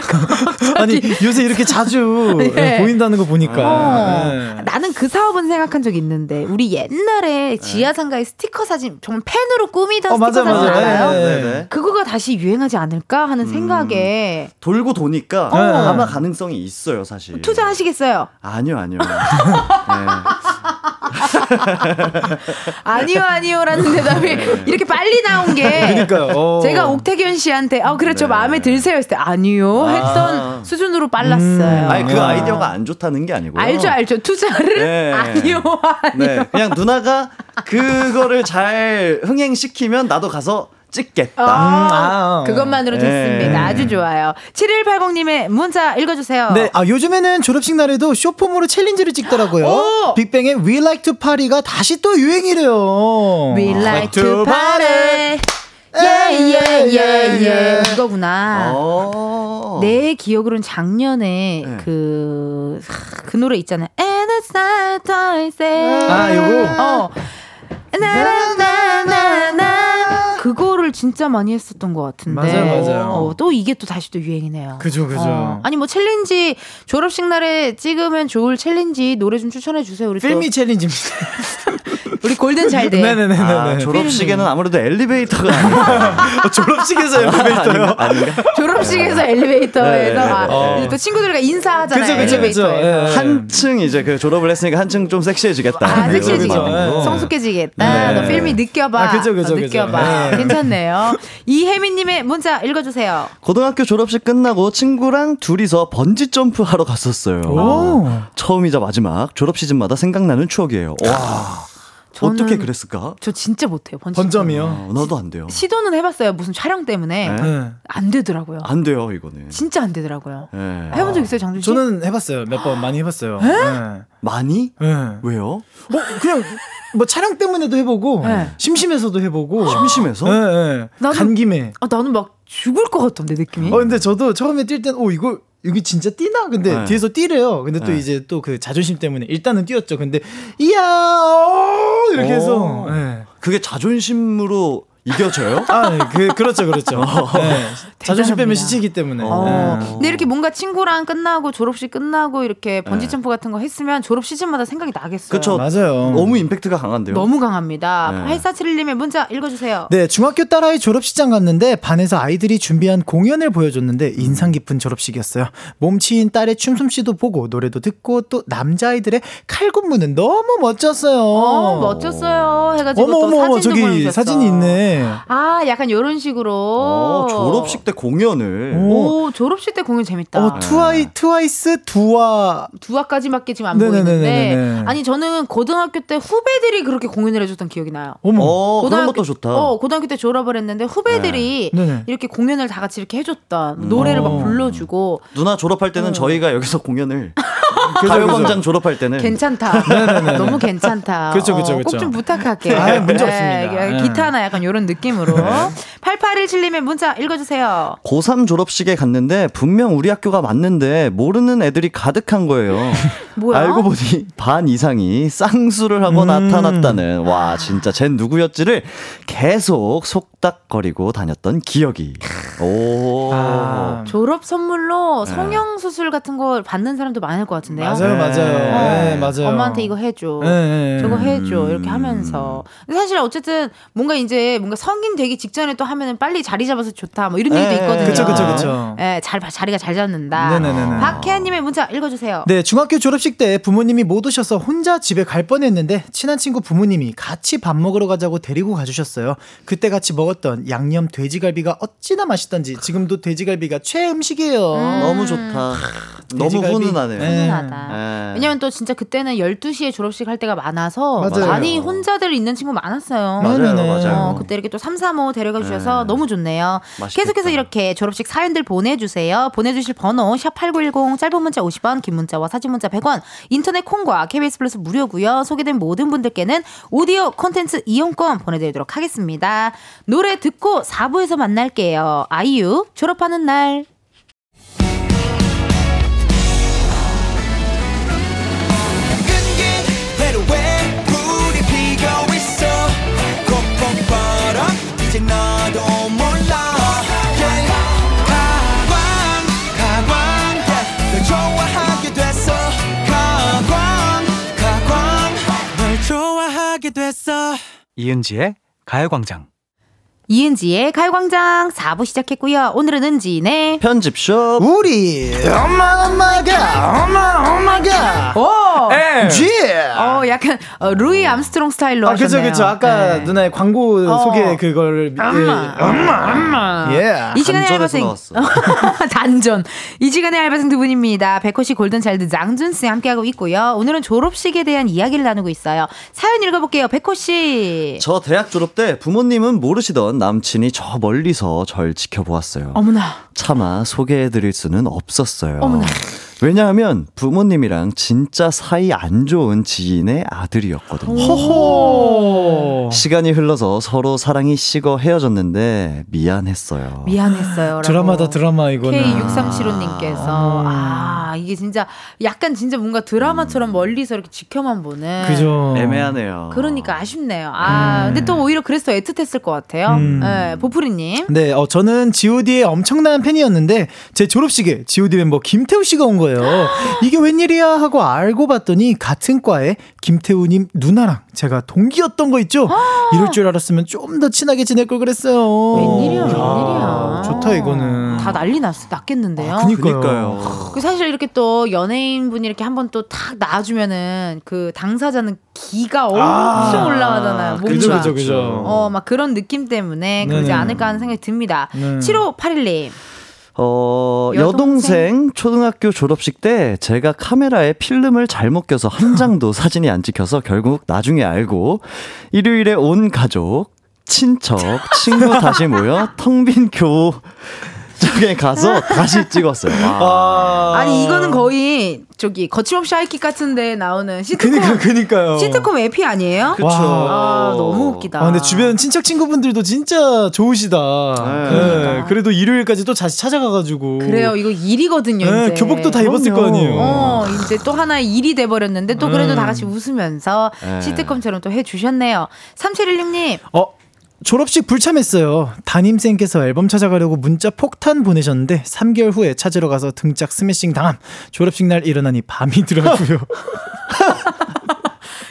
갑자기. 아니 요새 이렇게 자주 네. 예, 보인다는 거 보니까 어, 예. 나는 그 사업은 생각한 적 있는데 우리 옛날에 지하상가에 스티커 사진 정말 펜으로 꾸미던 어, 스티커 사진 맞아. 알아요? 예, 네, 네. 그거가 다시 유행하지 않을까 하는 생각에 돌고 도니까 어. 아마 가능성이 있어요, 사실. 투자하시겠어요? 아니요, 아니요. 네. 아니요, 아니요라는 대답이 이렇게 빨리 나온 게 그러니까요. 어. 제가 옥태견 씨한테 아 그렇죠 네. 마음에 들세요 했을 때 아니요 했던 아. 수준으로 빨랐어요. 아니 그 아. 아이디어가 안 좋다는 게 아니고요. 알죠, 알죠. 투자를 네. 아니요, 아니요. 네, 그냥 누나가 그거를 잘 흥행시키면 나도 가서 찍겠다. 아, 아. 그것만으로 네. 됐습니다. 아주 좋아요. 7180님의 문자 읽어주세요. 네, 아 요즘에는 졸업식 날에도 쇼폼으로 챌린지를 찍더라고요. 오! 빅뱅의 We Like to Party가 다시 또 유행이래요. We like to party. 예, 예, 예, 예. 이거구나. 어. 내 기억으로는 작년에 네. 그, 하, 그 노래 있잖아요. And it's not twice. 아, 요거? 어. 나나나나나. 그거를 진짜 많이 했었던 것 같은데. 맞아요, 맞아요. 어, 또 이게 또 다시 또 유행이네요. 그죠, 그죠. 어. 아니 뭐 challenge 졸업식 날에 찍으면 좋을 challenge 노래 좀 추천해 주세요. 우리 또 Feel me challenge입니다. 우리 골든 차일드. 네네네네. 아, 졸업식에는 아무래도 엘리베이터가. 졸업식에서 엘리베이터요? 아닌가? 졸업식에서 엘리베이터에서 네. 아, 어. 또 친구들과 인사하잖아요. 그죠, 그죠, 그죠. 엘리베이터에서. 예. 한층 이제 그 졸업을 했으니까 한층 좀 섹시해지겠다. 아, 섹시해지겠다. 그죠. 성숙해지겠다. 네. 너 필미 느껴봐. 아, 그죠, 그죠, 어, 그죠. 느껴봐. 네. 괜찮네요. 이혜민님의 문자 읽어주세요. 고등학교 졸업식 끝나고 친구랑 둘이서 번지 점프 하러 갔었어요. 오. 처음이자 마지막 졸업 시즌마다 생각나는 추억이에요. 와. 저는- 어떻게 그랬을까? 저 진짜 못해요. 번지. 번점이요. 어, 나도 안 돼요. 시도는 해봤어요. 무슨 촬영 때문에 네. 네. 안 되더라고요. 안 돼요, 이거는. 진짜 안 되더라고요. 네. 해본 적 있어요, 장준 씨? 저는 해봤어요. 몇 번 많이 해봤어요. 네. 많이? 네. 왜요? 뭐 그냥 뭐 촬영 때문에도 해보고 네. 심심해서도 해보고 심심해서? 네, 네. 나도- 간 김에. 아, 나는 막 죽을 것 같던데 느낌이. 어 근데 저도 처음에 뛸 땐 오 이거 여기 진짜 뛰나? 근데 네. 뒤에서 뛰래요. 근데 또 네. 이제 또 그 자존심 때문에 일단은 뛰었죠. 근데 이야 어, 이렇게 해서 오. 네. 그게 자존심으로 이겨져요? 아, 네. 그 그렇죠, 그렇죠. 네. 자존심 빼면. 시치기 때문에. 어. 네. 근데 이렇게 뭔가 친구랑 끝나고 졸업식 끝나고 이렇게 번지 네. 점프 같은 거 했으면 졸업 시즌마다 생각이 나겠어요. 그쵸. 맞아요. 너무 임팩트가 강한데요. 너무 강합니다. 네. 8471님의 문자 읽어주세요. 네, 중학교 딸아이 졸업식장 갔는데 반에서 아이들이 준비한 공연을 보여줬는데 인상 깊은 졸업식이었어요. 몸치인 딸의 춤솜씨도 보고 노래도 듣고 또 남자아이들의 칼군무는 너무 멋졌어요. 어, 멋졌어요. 해가지고 어머 또 어머 사진도 저기 보내주셨어. 사진이 있네. 아, 약간 이런 식으로. 어, 졸업식 때 공연을. 오. 오, 졸업식 때 공연 재밌다. 어 트와이 트와이스 두와 두화까지 밖에 지금 안 네네네네네. 보이는데 아니 저는 고등학교 때 후배들이 그렇게 공연을 해줬던 기억이 나요. 어머 어, 그런 것도 좋다. 어, 고등학교 때 졸업을 했는데 후배들이 네. 이렇게 공연을 다 같이 이렇게 해줬던 노래를 막 어. 불러주고 누나 졸업할 때는 저희가 여기서 공연을 가요광장. 졸업할 때는 괜찮다. 네네네. 너무 괜찮다. 그쵸, 그쵸, 그쵸. 꼭좀 부탁할게. 아, 문제 없습니다. 네, 네. 기타나 약간 이런 느낌으로. 8817님의 문자 읽어주세요. 고3 졸업식에 갔는데 분명 우리 학교가 맞는데 모르는 애들이 가득한 거예요. 뭐야? 알고 보니 반 이상이 쌍수를 하고 음. 나타났다는 와 진짜 쟨 누구였지를 계속 속닥거리고 다녔던 기억이. 오. 아, 졸업 선물로 네. 성형 수술 같은 거 받는 사람도 많을 것 같은데 요. 맞아요, 맞아요. 네, 어, 맞아요. 엄마한테 이거 해줘. 네, 네, 저거 네. 해줘. 음. 이렇게 하면서. 사실 어쨌든 뭔가 이제 뭔가 성인 되기 직전에 또 하면은 빨리 자리 잡아서 좋다. 뭐 이런 얘기도 네, 있거든요. 그쵸, 그쵸, 그쵸. 예, 잘, 자리가 잘 잡는다. 네네네네. 박혜연님의 문자 읽어주세요. 네, 중학교 졸업식 때 부모님이 못 오셔서 혼자 집에 갈 뻔했는데 친한 친구 부모님이 같이 밥 먹으러 가자고 데리고 가주셨어요. 그때 같이 먹었던 양념 돼지갈비가 어찌나 맛있던지 지금도 돼지갈비가 최 음식이에요. 너무 좋다. 너무 돼지갈비. 훈훈하네요. 네. 훈훈하다. 네. 왜냐면 또 진짜 그때는 12시에 졸업식 할 때가 많아서 맞아요. 많이 혼자들 있는 친구 많았어요. 맞아요. 맞아요. 어, 그때 이렇게 또 3, 3, 5 데려가 주셔서 네. 너무 좋네요. 맛있겠다. 계속해서 이렇게 졸업식 사연들 보내주세요. 보내주실 번호 샵8910 짧은 문자 50원 긴 문자와 사진 문자 100원 인터넷 콩과 KBS 플러스 무료고요. 소개된 모든 분들께는 오디오 콘텐츠 이용권 보내드리도록 하겠습니다. 노래 듣고 4부에서 만날게요. 아이유 졸업하는 날. 됐어 이은지의 가요광장. 이은지의 가요광장 4부 시작했고요. 오늘은 은지네. 편집숍. 우리 엄마 엄마가 엄마 엄마가 오! 쥐. 어, 약간 어, 루이 암스트롱 스타일로 아, 그죠, 하셨네요. 그죠. 아까 네. 누나의 광고 어. 소개 그거를. 엄마, 엄마, 엄마. 예. 이 시간에 알바생. 단전. 이 시간에 알바생 두 분입니다. 백호씨 골든차일드 장준 씨 함께하고 있고요. 오늘은 졸업식에 대한 이야기를 나누고 있어요. 사연 읽어볼게요. 백호 씨. 저 대학 졸업 때 부모님은 모르시던 남친이 저 멀리서 절 지켜보았어요. 어머나. 차마 소개해드릴 수는 없었어요. 어머나. 왜냐하면 부모님이랑 진짜 사이 안 좋은 지인의 아들이었거든요. 호호. 시간이 흘러서 서로 사랑이 식어 헤어졌는데 미안했어요. 미안했어요. 드라마다 드라마 이거는. K6375님께서 아 이게 진짜 약간 진짜 뭔가 드라마처럼 멀리서 이렇게 지켜만 보는 그죠. 애매하네요. 그러니까 아쉽네요. 아 근데 또 오히려 그래서 더 애틋했을 것 같아요. 음. 네, 보프리님. 네, 어, 저는 G.O.D의 엄청난 팬이었는데 제 졸업식에 G.O.D 멤버 김태우 씨가 온 거예요. 있었어요. 이게 웬일이야 하고 알고 봤더니 같은 과에 김태우님 누나랑 제가 동기였던 거 있죠? 이럴 줄 알았으면 좀 더 친하게 지낼 걸 그랬어요. 웬일이야, 야, 웬일이야. 좋다 이거는. 다 난리 났, 났겠는데요. 아, 그니까요. 그 사실 이렇게 또 연예인분이 이렇게 한번 또 탁 나와주면은 그 당사자는 기가 엄청 아, 올라가잖아요. 뭔가. 그죠, 그죠, 그죠. 어, 막 그런 느낌 때문에 그러지 네네. 않을까 하는 생각이 듭니다. 네. 7581님. 어, 여동생? 여동생 초등학교 졸업식 때 제가 카메라에 필름을 잘못 껴서 한 장도 사진이 안 찍혀서 결국 나중에 알고 일요일에 온 가족, 친척, 친구 다시 모여 텅 빈 교 정에 가서 다시 찍었어요. 와. 아니 이거는 거의 저기 거침없이 하이킥 같은데 나오는 시트콤 그니까, 그니까요. 시트콤 에피 아니에요? 그쵸. 아 너무 웃기다. 아, 근데 주변 친척 친구분들도 진짜 좋으시다. 네, 그래도 일요일까지 또 다시 찾아가가지고. 그래요 이거 일이거든요. 네, 이제. 교복도 다 입었을 거 아니에요. 어 이제 또 하나의 일이 돼버렸는데 또 그래도 음. 다 같이 웃으면서 네. 시트콤처럼 또 해주셨네요. 3716님 어, 졸업식 불참했어요. 담임쌤께서 앨범 찾아가려고 문자 폭탄 보내셨는데 3개월 후에 찾으러 가서 등짝 스매싱 당함. 졸업식 날 일어나니 밤이더라고요.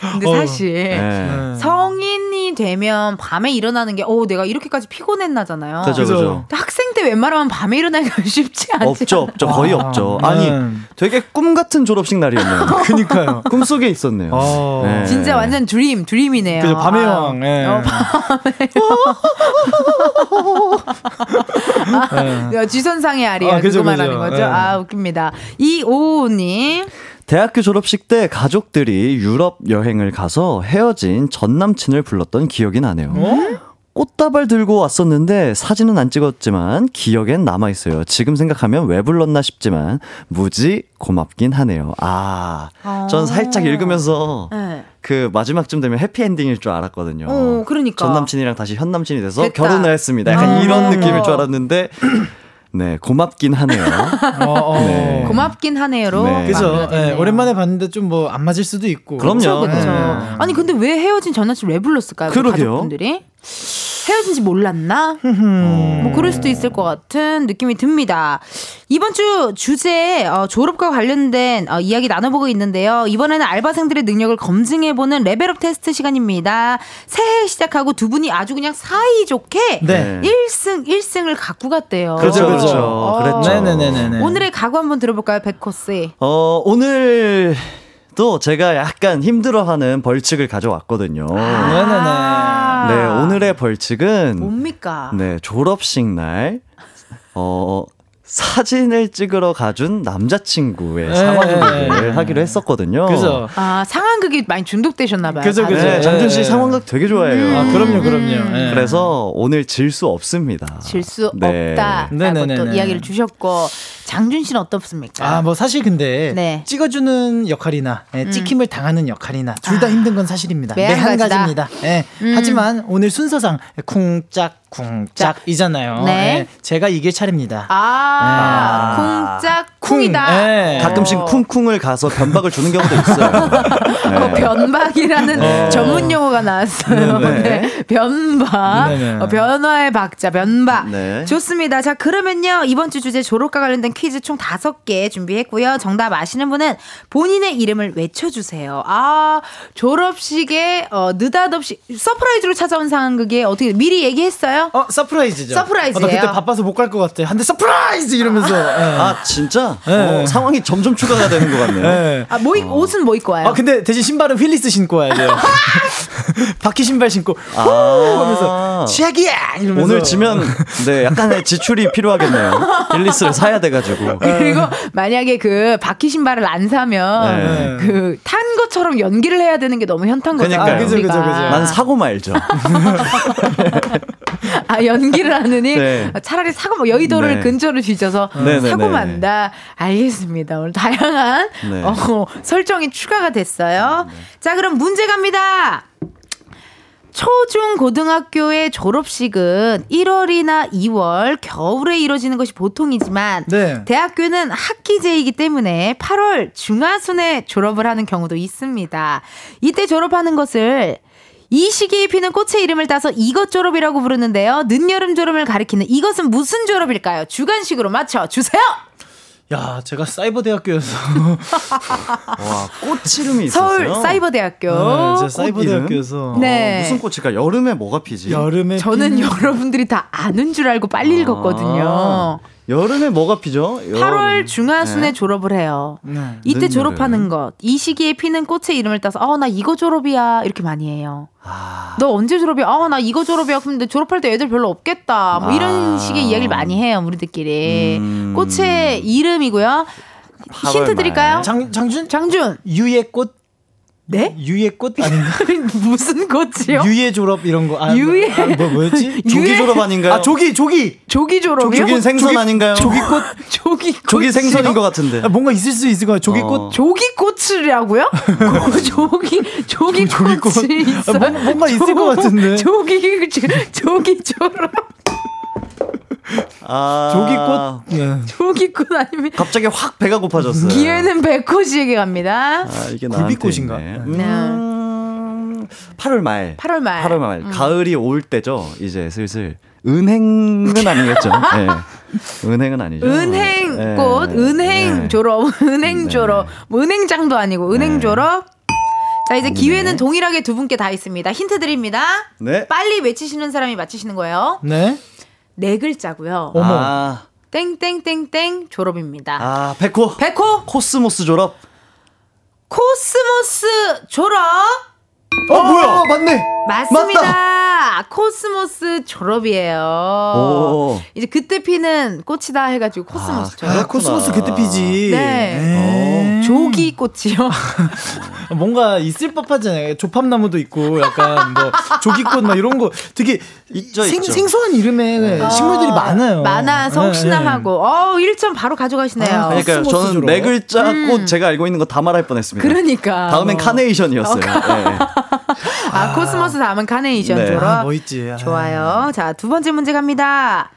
근데 어. 사실 네. 성인이 되면 밤에 일어나는 게, 어, 내가 이렇게까지 피곤했나잖아요. 그죠, 그죠. 학생 때 웬만하면 밤에 일어나기가 쉽지 않지. 없죠, 없죠. 거의 아, 없죠. 네. 아니, 되게 꿈 같은 졸업식 날이었네요. 그니까요. 꿈 속에 있었네요. 네. 진짜 완전 드림, 드림이네요. 그죠, 밤의 아. 여왕. 예. 어, 밤의 아, 지선상의 아리아 아, 그죠, 그거 말하는. 거죠. 네. 아 웃깁니다. 이오오님 대학교 졸업식 때 가족들이 유럽 여행을 가서 헤어진 전 남친을 불렀던 기억이 나네요. 꽃다발 들고 왔었는데 사진은 안 찍었지만 기억엔 남아있어요. 지금 생각하면 왜 불렀나 싶지만 무지 고맙긴 하네요. 아, 전 살짝 읽으면서 네. 그 마지막쯤 되면 해피엔딩일 줄 알았거든요. 어, 그러니까. 전 남친이랑 다시 현 남친이 돼서 됐다. 결혼을 했습니다. 약간 어. 이런 느낌일 줄 알았는데 네 고맙긴 하네요. 네. 고맙긴 하네요로. 네. 그죠. 예, 됐네요. 오랜만에 봤는데 좀 뭐 안 맞을 수도 있고. 그럼요. 그렇죠. 네. 아니 근데 왜 헤어진 전 남친 왜 불렀을까요? 그 그러게요. 가족분들이 헤어진 지 몰랐나? 뭐 그럴 수도 있을 것 같은 느낌이 듭니다. 이번 주 주제 어, 졸업과 관련된 어, 이야기 나눠보고 있는데요. 이번에는 알바생들의 능력을 검증해보는 레벨업 테스트 시간입니다. 새해 시작하고 두 분이 아주 그냥 사이좋게 네. 1승 1승을 갖고 갔대요. 그렇죠, 그렇죠. 어. 그랬죠. 네네네네. 오늘의 각오 한번 들어볼까요, 백호씨? 어, 오늘도 제가 약간 힘들어하는 벌칙을 가져왔거든요. 아. 네, 오늘의 벌칙은 뭡니까? 네, 졸업식 날 어, 사진을 찍으러 가준 남자친구의 네. 상황극을 하기로 했었거든요. 그죠. 아 상황극이 많이 중독되셨나봐요. 그죠. 그죠. 네, 장준 씨 네. 상황극 되게 좋아해요. 아, 그럼요, 그럼요. 예. 그래서 오늘 질 수 없습니다. 질수 네. 없다라고 네네네네. 또 이야기를 주셨고 장준 씨는 어떻습니까? 아, 뭐 사실 근데 네. 찍어주는 역할이나 예, 찍힘을 당하는 역할이나 둘 다 힘든 건 사실입니다. 매한. 가지입니다. 예. 음. 하지만 오늘 순서상 쿵짝 쿵짝이잖아요. 네. 예, 제가 이길 차례입니다. 아, 쿵짝 쿵이다. 예. 가끔씩 쿵쿵을 가서 변박을 주는 경우도 있어요. 어, 변박이라는 어. 전문 용어가 나왔어요. 네. 네. 변박. 어, 변화의 박자, 변박. 네. 좋습니다. 자, 그러면요. 이번 주 주제 졸업과 관련된 퀴즈 총 다섯 개 준비했고요. 정답 아시는 분은 본인의 이름을 외쳐주세요. 아, 졸업식에 어, 느닷없이 surprise로 찾아온 상황극에 어떻게 미리 얘기했어요? 어, surprise죠. surprise예요. 어, 나 그때 바빠서 못 갈 것 같아. 한데 surprise 이러면서. 예. 아 진짜? 네. 어, 상황이 점점 추가가 되는 것 같네요. 예. 아, 뭐, 입- 옷은 뭐 입고 와요? 아 근데 대신 신발은 Heelys 신고 와야 돼요. 바퀴 신발 신고 아. 하면서 최악이야 이러면서 오늘 지면 네 약간의 지출이 필요하겠네요. Heelys를 사야 돼 가지고. 그리고 만약에 그 바퀴 신발을 안 사면 네. 그탄 것처럼 연기를 해야 되는 게 너무 현타인 거잖아요. 그러니까요. 아, 그죠, 그죠. 그죠. 난 사고 말죠. 아 연기를 하느니 네. 차라리 사고 뭐 여의도를 네. 근처로 뒤져서 네, 네, 사고 네. 만다. 알겠습니다. 오늘 다양한 네. 어, 설정이 추가가 됐어요. 자 그럼 문제 갑니다. 초중 고등학교의 졸업식은 1월이나 2월 겨울에 이뤄지는 것이 보통이지만 네. 대학교는 학기제이기 때문에 8월 중하순에 졸업을 하는 경우도 있습니다. 이때 졸업하는 것을 이 시기에 피는 꽃의 이름을 따서 이것 졸업이라고 부르는데요. 늦여름 졸업을 가리키는 이것은 무슨 졸업일까요? 주관식으로 맞춰 주세요. 야, 제가 사이버 대학교여서 와, 꽃 이름이 서울 있었어요. 사이버 대학교. 네, 제가 사이버 꽃 이름? 대학교여서 네. 무슨 꽃일까? 여름에 뭐가 피지? 여름에 저는 피는- 여러분들이 다 아는 줄 알고 빨리 읽었거든요. 아, 여름에 뭐가 피죠? 8월 중하순에 네. 졸업을 해요. 네. 이때 졸업하는. 것. 이 시기에 피는 꽃의 이름을 따서 어 나 이거 졸업이야 이렇게 많이 해요. 아, 너 언제 졸업이야? 어 나 이거 졸업이야. 근데 졸업할 때 애들 별로 없겠다. 뭐 이런 아. 식의 이야기를 많이 해요 우리들끼리. 음. 꽃의 이름이고요. 8월 힌트 말. 드릴까요? 장 장준 장준. 유예 꽃 네? 유예 꽃 아닌가? 무슨 꽃이요? 유예 졸업 이런 거. 아, 유예. 아, 뭐 뭐였지? 조기 졸업 아닌가요? 아 조기 조기 조기 졸업이요? 조긴 생선 아닌가요? 조기 꽃 조기 꽃. 조기 생선인 것 같은데. 아, 뭔가 있을 수 있을 거예요. 조기 꽃. 어. 조기 꽃이라고요? 조기 조기 조기꽃. 꽃이 있어. 아, 뭔- 뭔가 있을 것 같은데. 조기 조기 졸업. 아, 조기꽃. 예. 조기꽃 아니면 갑자기 확 배가 고파졌어요. 기회는 백호씨에게 갑니다. 아, 이게 굴비꽃인가? 네. 있네. 음, 8월 말. 8월 말. 8월 말. 음. 가을이 올 때죠. 이제 슬슬 은행은 아니겠죠. 네. 은행은 아니죠. 은행 네. 꽃, 은행 네. 졸업, 은행 네. 졸업, 뭐 은행장도 아니고 은행 네. 졸업. 자 이제 네. 기회는 동일하게 두 분께 다 있습니다. 힌트 드립니다. 네. 빨리 외치시는 사람이 맞히시는 거예요. 네. 네 글자고요. 어머. 아, 땡땡땡땡 졸업입니다. 아, 백호. 백호 코스모스 졸업. 코스모스 졸업 어 뭐야? 맞네. 맞습니다. 코스모스 졸업이에요. 오. 이제 그때 피는 꽃이다 해가지고 코스모스 아, 졸업. 아, 코스모스 그때 피지. 네. 에이. 조기 꽃이요. 뭔가 있을 법하잖아요. 조팝나무도 있고 약간 뭐 조기꽃 막 이런 거 되게 있죠, 생, 있죠. 생소한 이름의 식물들이 어, 많아요. 많아서 네, 혹시나 네. 하고 어 1점 바로 가져가시네요. 아. 코스모스 저는. 네 글자 음. 꽃 제가 알고 있는 거 다 말할 뻔했습니다. 그러니까. 다음엔 뭐. 카네이션이었어요. 네. 아, 코스모스 다음은 카네이션 네. 졸업. 아, 뭐 있지. 아. 좋아요. 자, 두 번째 문제 갑니다.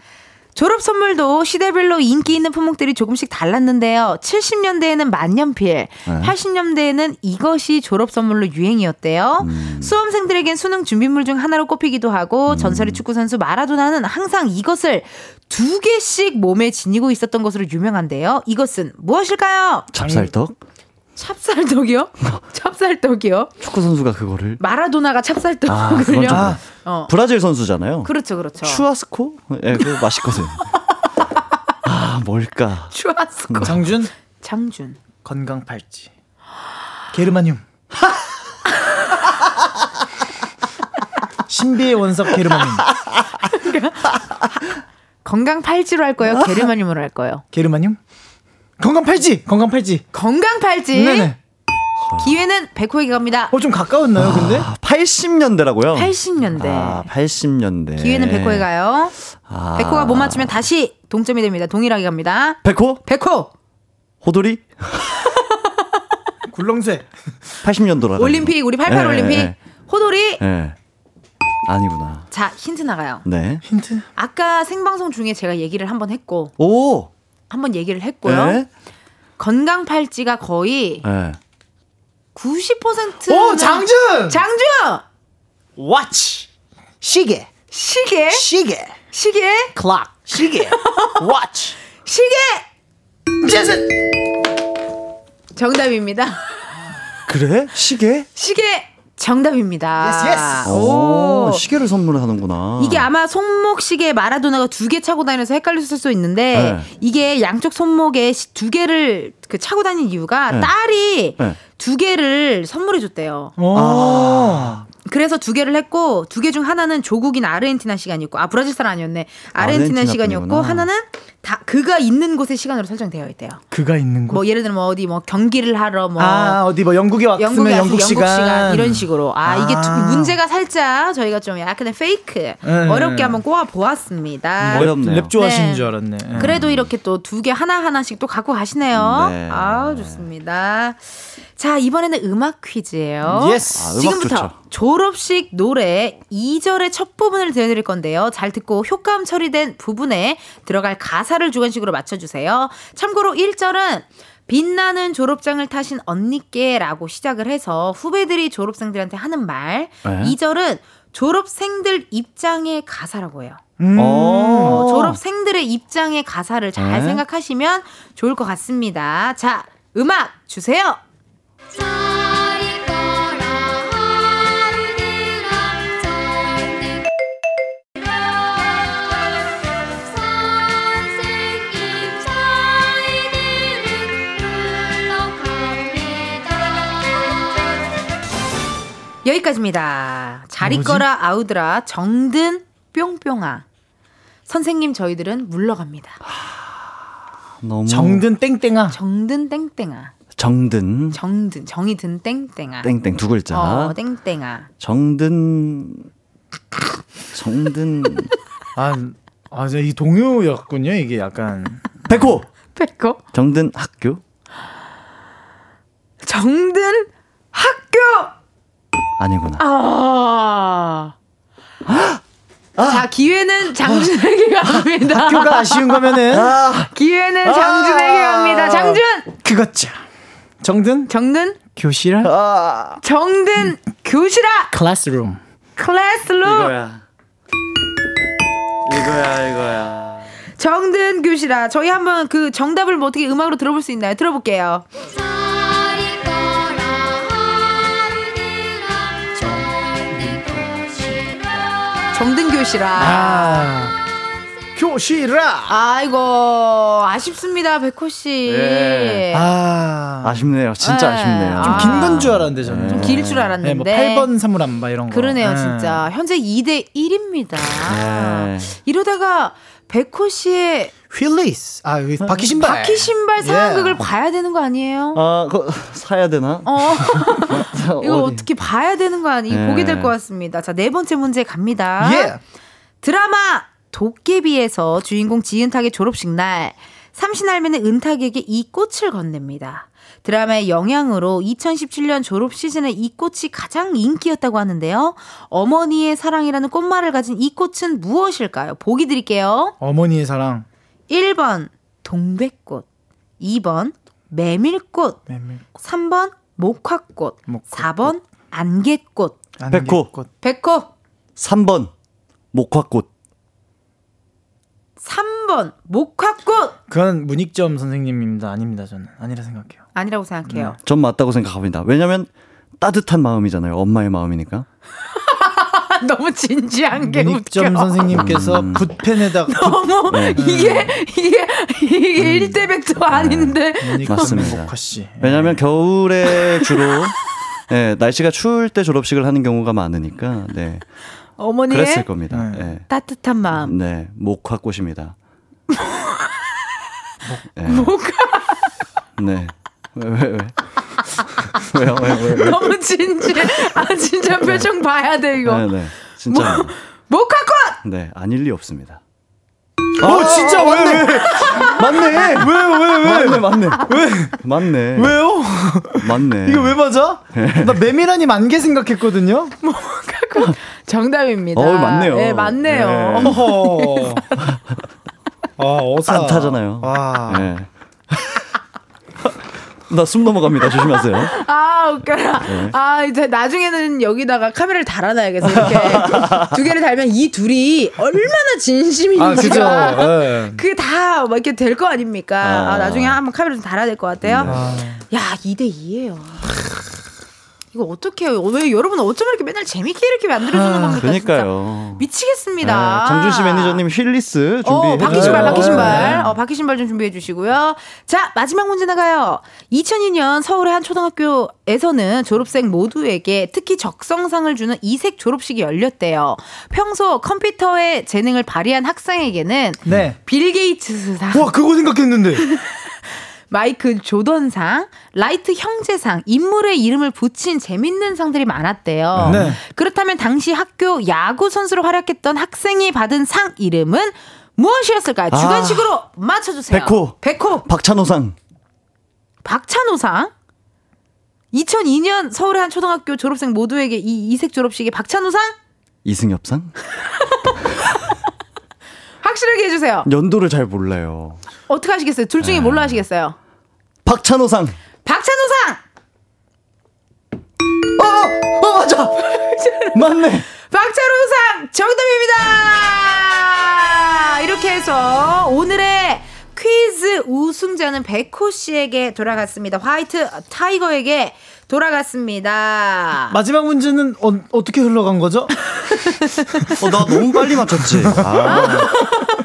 졸업 선물도 시대별로 인기 있는 품목들이 조금씩 달랐는데요. 70년대에는 만년필, 80년대에는 이것이 졸업 선물로 유행이었대요. 수험생들에겐 수능 준비물 중 하나로 꼽히기도 하고 전설의 축구 선수 마라도나는 항상 이것을 두 개씩 몸에 지니고 있었던 것으로 유명한데요. 이것은 무엇일까요? 찹쌀떡? 찹쌀떡이요? 찹쌀떡이요? 축구 선수가 그거를 마라도나가 아, 찹쌀떡을요? 좀 어. 브라질 선수잖아요. 그렇죠, 그렇죠. 추아스코? 예, 그거 맛있거든. 아, 뭘까? 추아스코. 장준 장준. 건강 팔찌. 게르마늄. 신비의 원석 게르마늄. 건강 팔찌로 할 거예요? 게르마늄으로 할 거예요? 게르마늄? 건강 팔찌. 건강 팔찌. 건강 팔찌. 네네. 기회는 백호에게 갑니다. 어 좀 가까웠나요, 근데? 아, 80년대라고요? 80년대. 아, 80년대. 기회는 백호에 가요. 아. 백호가 못 맞추면 다시 동점이 됩니다. 동일하게 갑니다. 백호? 백호 호돌이? 굴렁쇠. 80년도라. 올림픽 우리 88 올림픽 예, 호돌이. 예. 아니구나. 자 힌트 나가요. 네. 힌트. 아까 생방송 중에 제가 얘기를 한번 했고 오! 한번 얘기를 했고요. 네. 건강 팔찌가 거의 예. 90% 오, 장준! 장준 워치. 시계. 시계 시계. 시계 클락. 시계. 워치. 시계 재즈. 정답입니다. 그래? 시계? 시계 정답입니다. Yes, yes. 오. 오, 시계를 선물하는구나. 이게 아마 손목 시계 마라도나가 두 개 차고 다녀서 헷갈렸을 수 있는데 네. 이게 양쪽 손목에 시- 두 개를 그 차고 다닌 이유가 네. 딸이 네. 두 개를 선물해 줬대요. 오. 아. 그래서 두 개를 했고 두 개 중 하나는 조국인 아르헨티나 시간이었고 아 브라질 사람 아니었네 아르헨티나 아르헨티나 시간이었고 분이구나. 하나는 다 그가 있는 곳의 시간으로 설정되어 있대요. 그가 있는 곳. 뭐 예를 들면 뭐 어디 뭐 경기를 하러 뭐 아, 어디 뭐 영국에 왔으면 영국에 영국, 영국 시간. 시간. 이런 식으로 아, 이게 두- 아. 문제가 살짝 저희가 좀 약간의 fake 네. 어렵게 한번 꼬아 보았습니다. 어렵네요. 랩 좋아하시는 네. 줄 알았네. 예. 그래도 이렇게 또 두 개 하나 하나씩 또 갖고 가시네요. 네. 아 좋습니다. 자 이번에는 음악 퀴즈예요. Yes. 아, 음악 지금부터 좋죠. 졸업식 노래 2절의 첫 부분을 들려드릴 건데요. 잘 듣고 효과음 처리된 부분에 들어갈 가사를 주관식으로 맞춰주세요. 참고로 1절은 빛나는 졸업장을 타신 언니께라고 시작을 해서 후배들이 졸업생들한테 하는 말. 네. 2절은 졸업생들 입장의 가사라고 해요. 음. 어, 졸업생들의 입장의 가사를 잘 네. 생각하시면 좋을 것 같습니다. 자, 음악 주세요. 여기까지입니다. 잘? 있거라 아우드라 정든 뿅뿅아. 선생님 저희들은 물러갑니다. 너무 정든 땡땡아. 정든 땡땡아. 정든 정든 정이 든 땡땡아. 땡땡 두 글자. 어, 땡땡아. 정든 정든 아, 아, 이 동요였군요. 이게 약간 백호 백호. 정든 학교 정든 학교. 아니구나. 아. 자 기회는 장준에게 갑니다. 학교가 아쉬운 거면은 기회는 장준에게 갑니다. 장준. 그거죠. 정든 정든 교실아 아 정든 교실아 클래스룸. 클래스룸 이거야 이거야 이거야. 정든 교실아 저희 한번 그 정답을 뭐 어떻게 음악으로 들어볼 수 있나요? 들어볼게요. 정든 교실아. 아. 교실아. 아이고 아쉽습니다 백호 씨. 예. 아. 아쉽네요. 진짜 네. 아쉽네요. 좀 긴 건 줄 알았는데 저는. 좀 길 줄 알았는데. 네, 뭐 8번 사물함 바 이런 거. 그러네요 네. 진짜 현재 2대 1입니다. 네. 이러다가 백호 씨의 휠리스. 아, 여기 바퀴 신발. 바퀴 신발 예. 상황극을 봐야 되는 거 아니에요? 아, 그거 사야 되나? 어. 이거 어디? 어떻게 봐야 되는 거 아니? 네. 보게 될 것 같습니다. 자, 네 번째 문제 갑니다. 예. 드라마 도깨비에서 주인공 지은탁의 졸업식 날 삼신 할매는 은탁에게 이 꽃을 건넵니다. 드라마의 영향으로 2017년 졸업 시즌에 이 꽃이 가장 인기였다고 하는데요. 어머니의 사랑이라는 꽃말을 가진 이 꽃은 무엇일까요? 보기 드릴게요. 어머니의 사랑. 1번 동백꽃, 2번 메밀꽃, 메밀꽃. 3번 목화꽃, 목화꽃. 4번 안개꽃. 백호. 안개꽃. 백호 3번 목화꽃. 3번 목화꽃 그건 문익점 선생님입니다. 아닙니다, 저는. 아니라 생각해요. 아니라고 생각해요. 전 맞다고 생각합니다. 왜냐면 따뜻한 마음이잖아요. 엄마의 마음이니까. 너무 진지한 게 문익점 웃겨. 선생님께서 음. 붓펜에다가 붓, 너무 네. 이게 이게 이게 일대백도 아닌데 문익점 맞습니다. 씨. 왜냐면 겨울에 주로 예, 날씨가 추울 때 졸업식을 하는 경우가 많으니까 네. 어머니의 그랬을 겁니다. 네. 예. 따뜻한 마음. 네, 목화꽃입니다. 네. 목화 네. 왜, 왜, 왜? 왜요? 왜, 왜, 왜? 너무 진지해. 아 진짜 표정 봐야 돼 이거. 네, 네. 진짜. 목화꽃 네, 아닐 리 없습니다. 어, 진짜 왜, 왜? 맞네. 왜요, 왜, 왜? 맞네, 맞네. 왜? 맞네. 왜요? 맞네. 이거 왜 맞아? 나 메밀하니 만개 생각했거든요. 정답입니다. 어, 맞네요. 네, 맞네요. 네. 어허. 아, 어사. 따뜻하잖아요. 와. 네. 나 숨 넘어갑니다. 조심하세요. 아 웃겨라. 네. 아 이제 나중에는 여기다가 카메라를 달아놔야겠어. 이렇게 두 개를 달면 이 둘이 얼마나 아. 진심인지가 예. 그게 다뭐 이렇게 될 거 아닙니까? 아, 아. 나중에 한번 카메라 좀 달아야 될 것 같아요. 아. 야 2대 2예요. 이거 어떻게 해요? 왜 여러분 어쩜 이렇게 맨날 재밌게 이렇게 만들어주는 겁니까? 진짜? 그러니까요. 미치겠습니다. 네, 장준 씨 매니저님 Heelys 준비해 어, 바퀴. 신발, 바퀴 신발. 네. 어, 바퀴 신발 좀 준비해 주시고요. 자, 마지막 문제 나가요. 2002년 서울의 한 초등학교에서는 졸업생 모두에게 특기 적성상을 주는 이색 졸업식이 열렸대요. 평소 컴퓨터의 재능을 발휘한 학생에게는 네. 빌 게이츠상, 와, 그거 생각했는데. 마이클 조던상, 라이트 형제상, 인물의 이름을 붙인 재밌는 상들이 많았대요. 네. 그렇다면 당시 학교 야구 선수로 활약했던 학생이 받은 상 이름은 무엇이었을까요? 아. 주관식으로 맞춰주세요. 백호. 백호. 박찬호상. 박찬호상. 2002년 서울의 한 초등학교 졸업생 모두에게 이 이색 졸업식에 박찬호상 이승엽상? 확실하게 해주세요. 연도를 잘 몰라요. 어떻게 하시겠어요? 둘 네. 중에 뭘로 하시겠어요? 박찬호상. 박찬호상. 어, 맞아. 맞네. 박찬호상 정답입니다. 이렇게 해서 오늘의 퀴즈 우승자는 백호 씨에게 돌아갔습니다. 화이트 타이거에게 돌아갔습니다. 마지막 문제는 어, 어떻게 흘러간 거죠? 어, 나 너무 빨리 맞췄지. 아,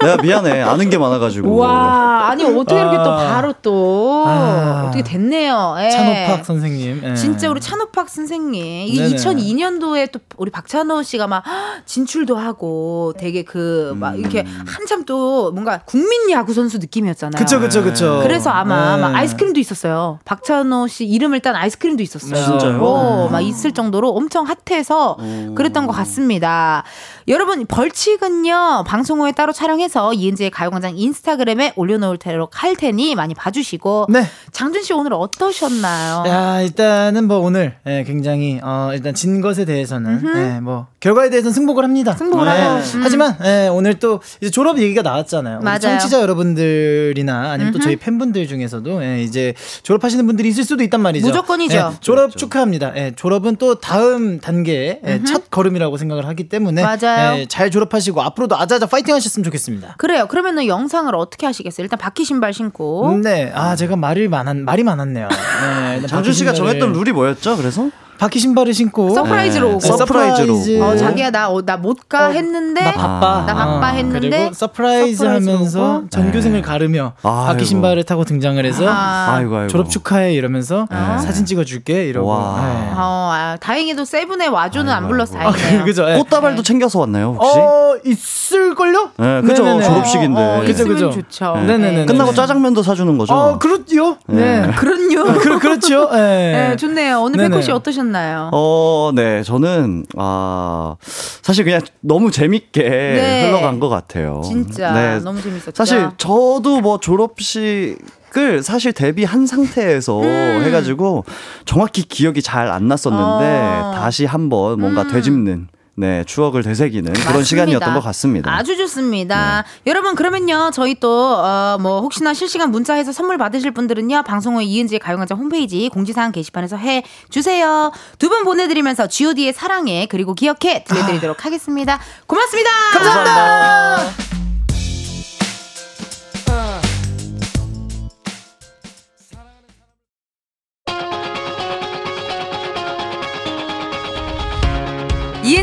내가 미안해. 아는 게 많아가지고. 와, 아니 어떻게 이렇게 또 아. 바로 또 아. 어떻게 됐네요. 예. 찬호팍 선생님. 예. 진짜 우리 찬호팍 선생님. 이 네네. 2002년도에 또 우리 박찬호 씨가 막 진출도 하고 되게 그막 이렇게 한참 또 뭔가 국민 야구 선수 느낌이었잖아요. 그쵸 그쵸 그쵸. 그래서 아마 네. 막 아이스크림도 있었어요. 박찬호 씨 이름을 딴 아이스크림도 있었어요. 진짜요? 어, 막 있을 정도로 엄청 핫해서 그랬던 것 같습니다. 여러분 벌칙은요 방송 후에 따로 촬영해서 이은지의 가요광장 인스타그램에 올려놓도록 할 테니 많이 봐주시고 네. 장준 씨 오늘 어떠셨나요? 야 일단은 뭐 오늘 예, 굉장히 어, 일단 진 것에 대해서는 예, 뭐 결과에 대해서는 승복을 합니다. 승복을 예, 하고, 음. 하지만 예, 오늘 또 이제 졸업 얘기가 나왔잖아요. 맞아요. 청취자 여러분들이나 아니면 또 음흠. 저희 팬분들 중에서도 예, 이제 졸업하시는 분들이 있을 수도 있단 말이죠. 무조건이죠. 예, 졸업 축하합니다. 예, 졸업은 또 다음 단계의 예, 첫 걸음이라고 생각을 하기 때문에 맞아요. 예, 잘 졸업하시고 앞으로도 아자아자 파이팅 하셨으면 좋겠습니다. 그래요. 그러면은 영상을 어떻게 하시겠어요? 일단 바퀴 신발 신고. 네, 아 제가 말이 많은 말이 많았네요. 네, 장준 씨가 정했던 룰이 뭐였죠? 그래서 바퀴 신발을 신고 surprise로 네, 오고. surprise로 surprise. 어, 자기야 나 나 못가 했는데 나 바빠. 나 바빠 어, 했는데 그리고 surprise surprise로 하면서 오고. 전교생을 가르며 아이고. 바퀴 신발을 타고 등장을 해서 아. 아이고 아이고. 졸업 축하해 이러면서 사진 찍어줄게 이러고. 와. 네. 어, 아, 다행히도 세븐의 와줘는 안 아이고, 불러서 아이고. 아, 다행이네요. 그죠. 예. 꽃다발도 챙겨서 왔나요 혹시? 어 있을걸요? 네, 그죠. 네네네. 졸업식인데. 어, 어, 그죠, 그죠. 좋죠. 네. 네네네. 끝나고 짜장면도 사주는 거죠? 어 그렇죠. 네. 그럼요. 그, 그렇죠. 네. 네, 좋네요. 오늘. 백호 씨 어떠셨나요? 어, 네, 저는, 아, 사실 그냥 너무 재밌게 네. 흘러간 것 같아요. 진짜 네, 너무 재밌었죠. 사실 저도 뭐 졸업식 을 사실 데뷔 한 상태에서 음. 해가지고 정확히 기억이 잘 안 났었는데 어. 다시 한번 뭔가 음. 되짚는 네, 추억을 되새기는 그런 맞습니다. 시간이었던 것 같습니다. 아주 좋습니다. 여러분 그러면요 저희 또어뭐 혹시나 실시간 문자해서 선물 받으실 분들은요 방송 후에 이은지의 가요광장 홈페이지 공지사항 게시판에서 해 주세요. 두 분 보내드리면서 G.O.D의 사랑해 그리고 기억해 들려드리도록 하겠습니다. 고맙습니다. 감사합니다.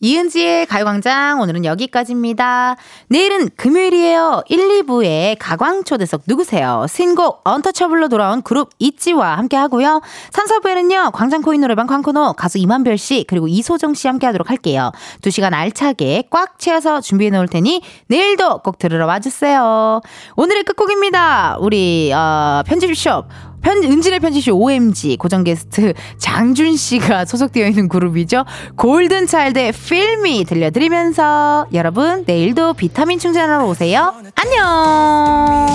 이은지의 가요광장 오늘은 여기까지입니다. 내일은 금요일이에요. 1, 2부에 가광초대석 누구세요? 신곡 언터처블로 돌아온 그룹 있지와 함께 하고요. 3, 4부에는요. 광장코인 노래방 광코노 가수 이만별 씨 그리고 이소정 씨 함께 하도록 할게요. 2시간 알차게 꽉 채워서 준비해 놓을 테니 내일도 꼭 들으러 와주세요. 오늘의 끝곡입니다. 우리 어, 편집숍 편, 은진의 편집쇼 OMG 고정 게스트 장준 씨가 소속되어 있는 그룹이죠. 골든 차일드의 필미 들려드리면서 여러분 내일도 비타민 충전하러 오세요. 안녕.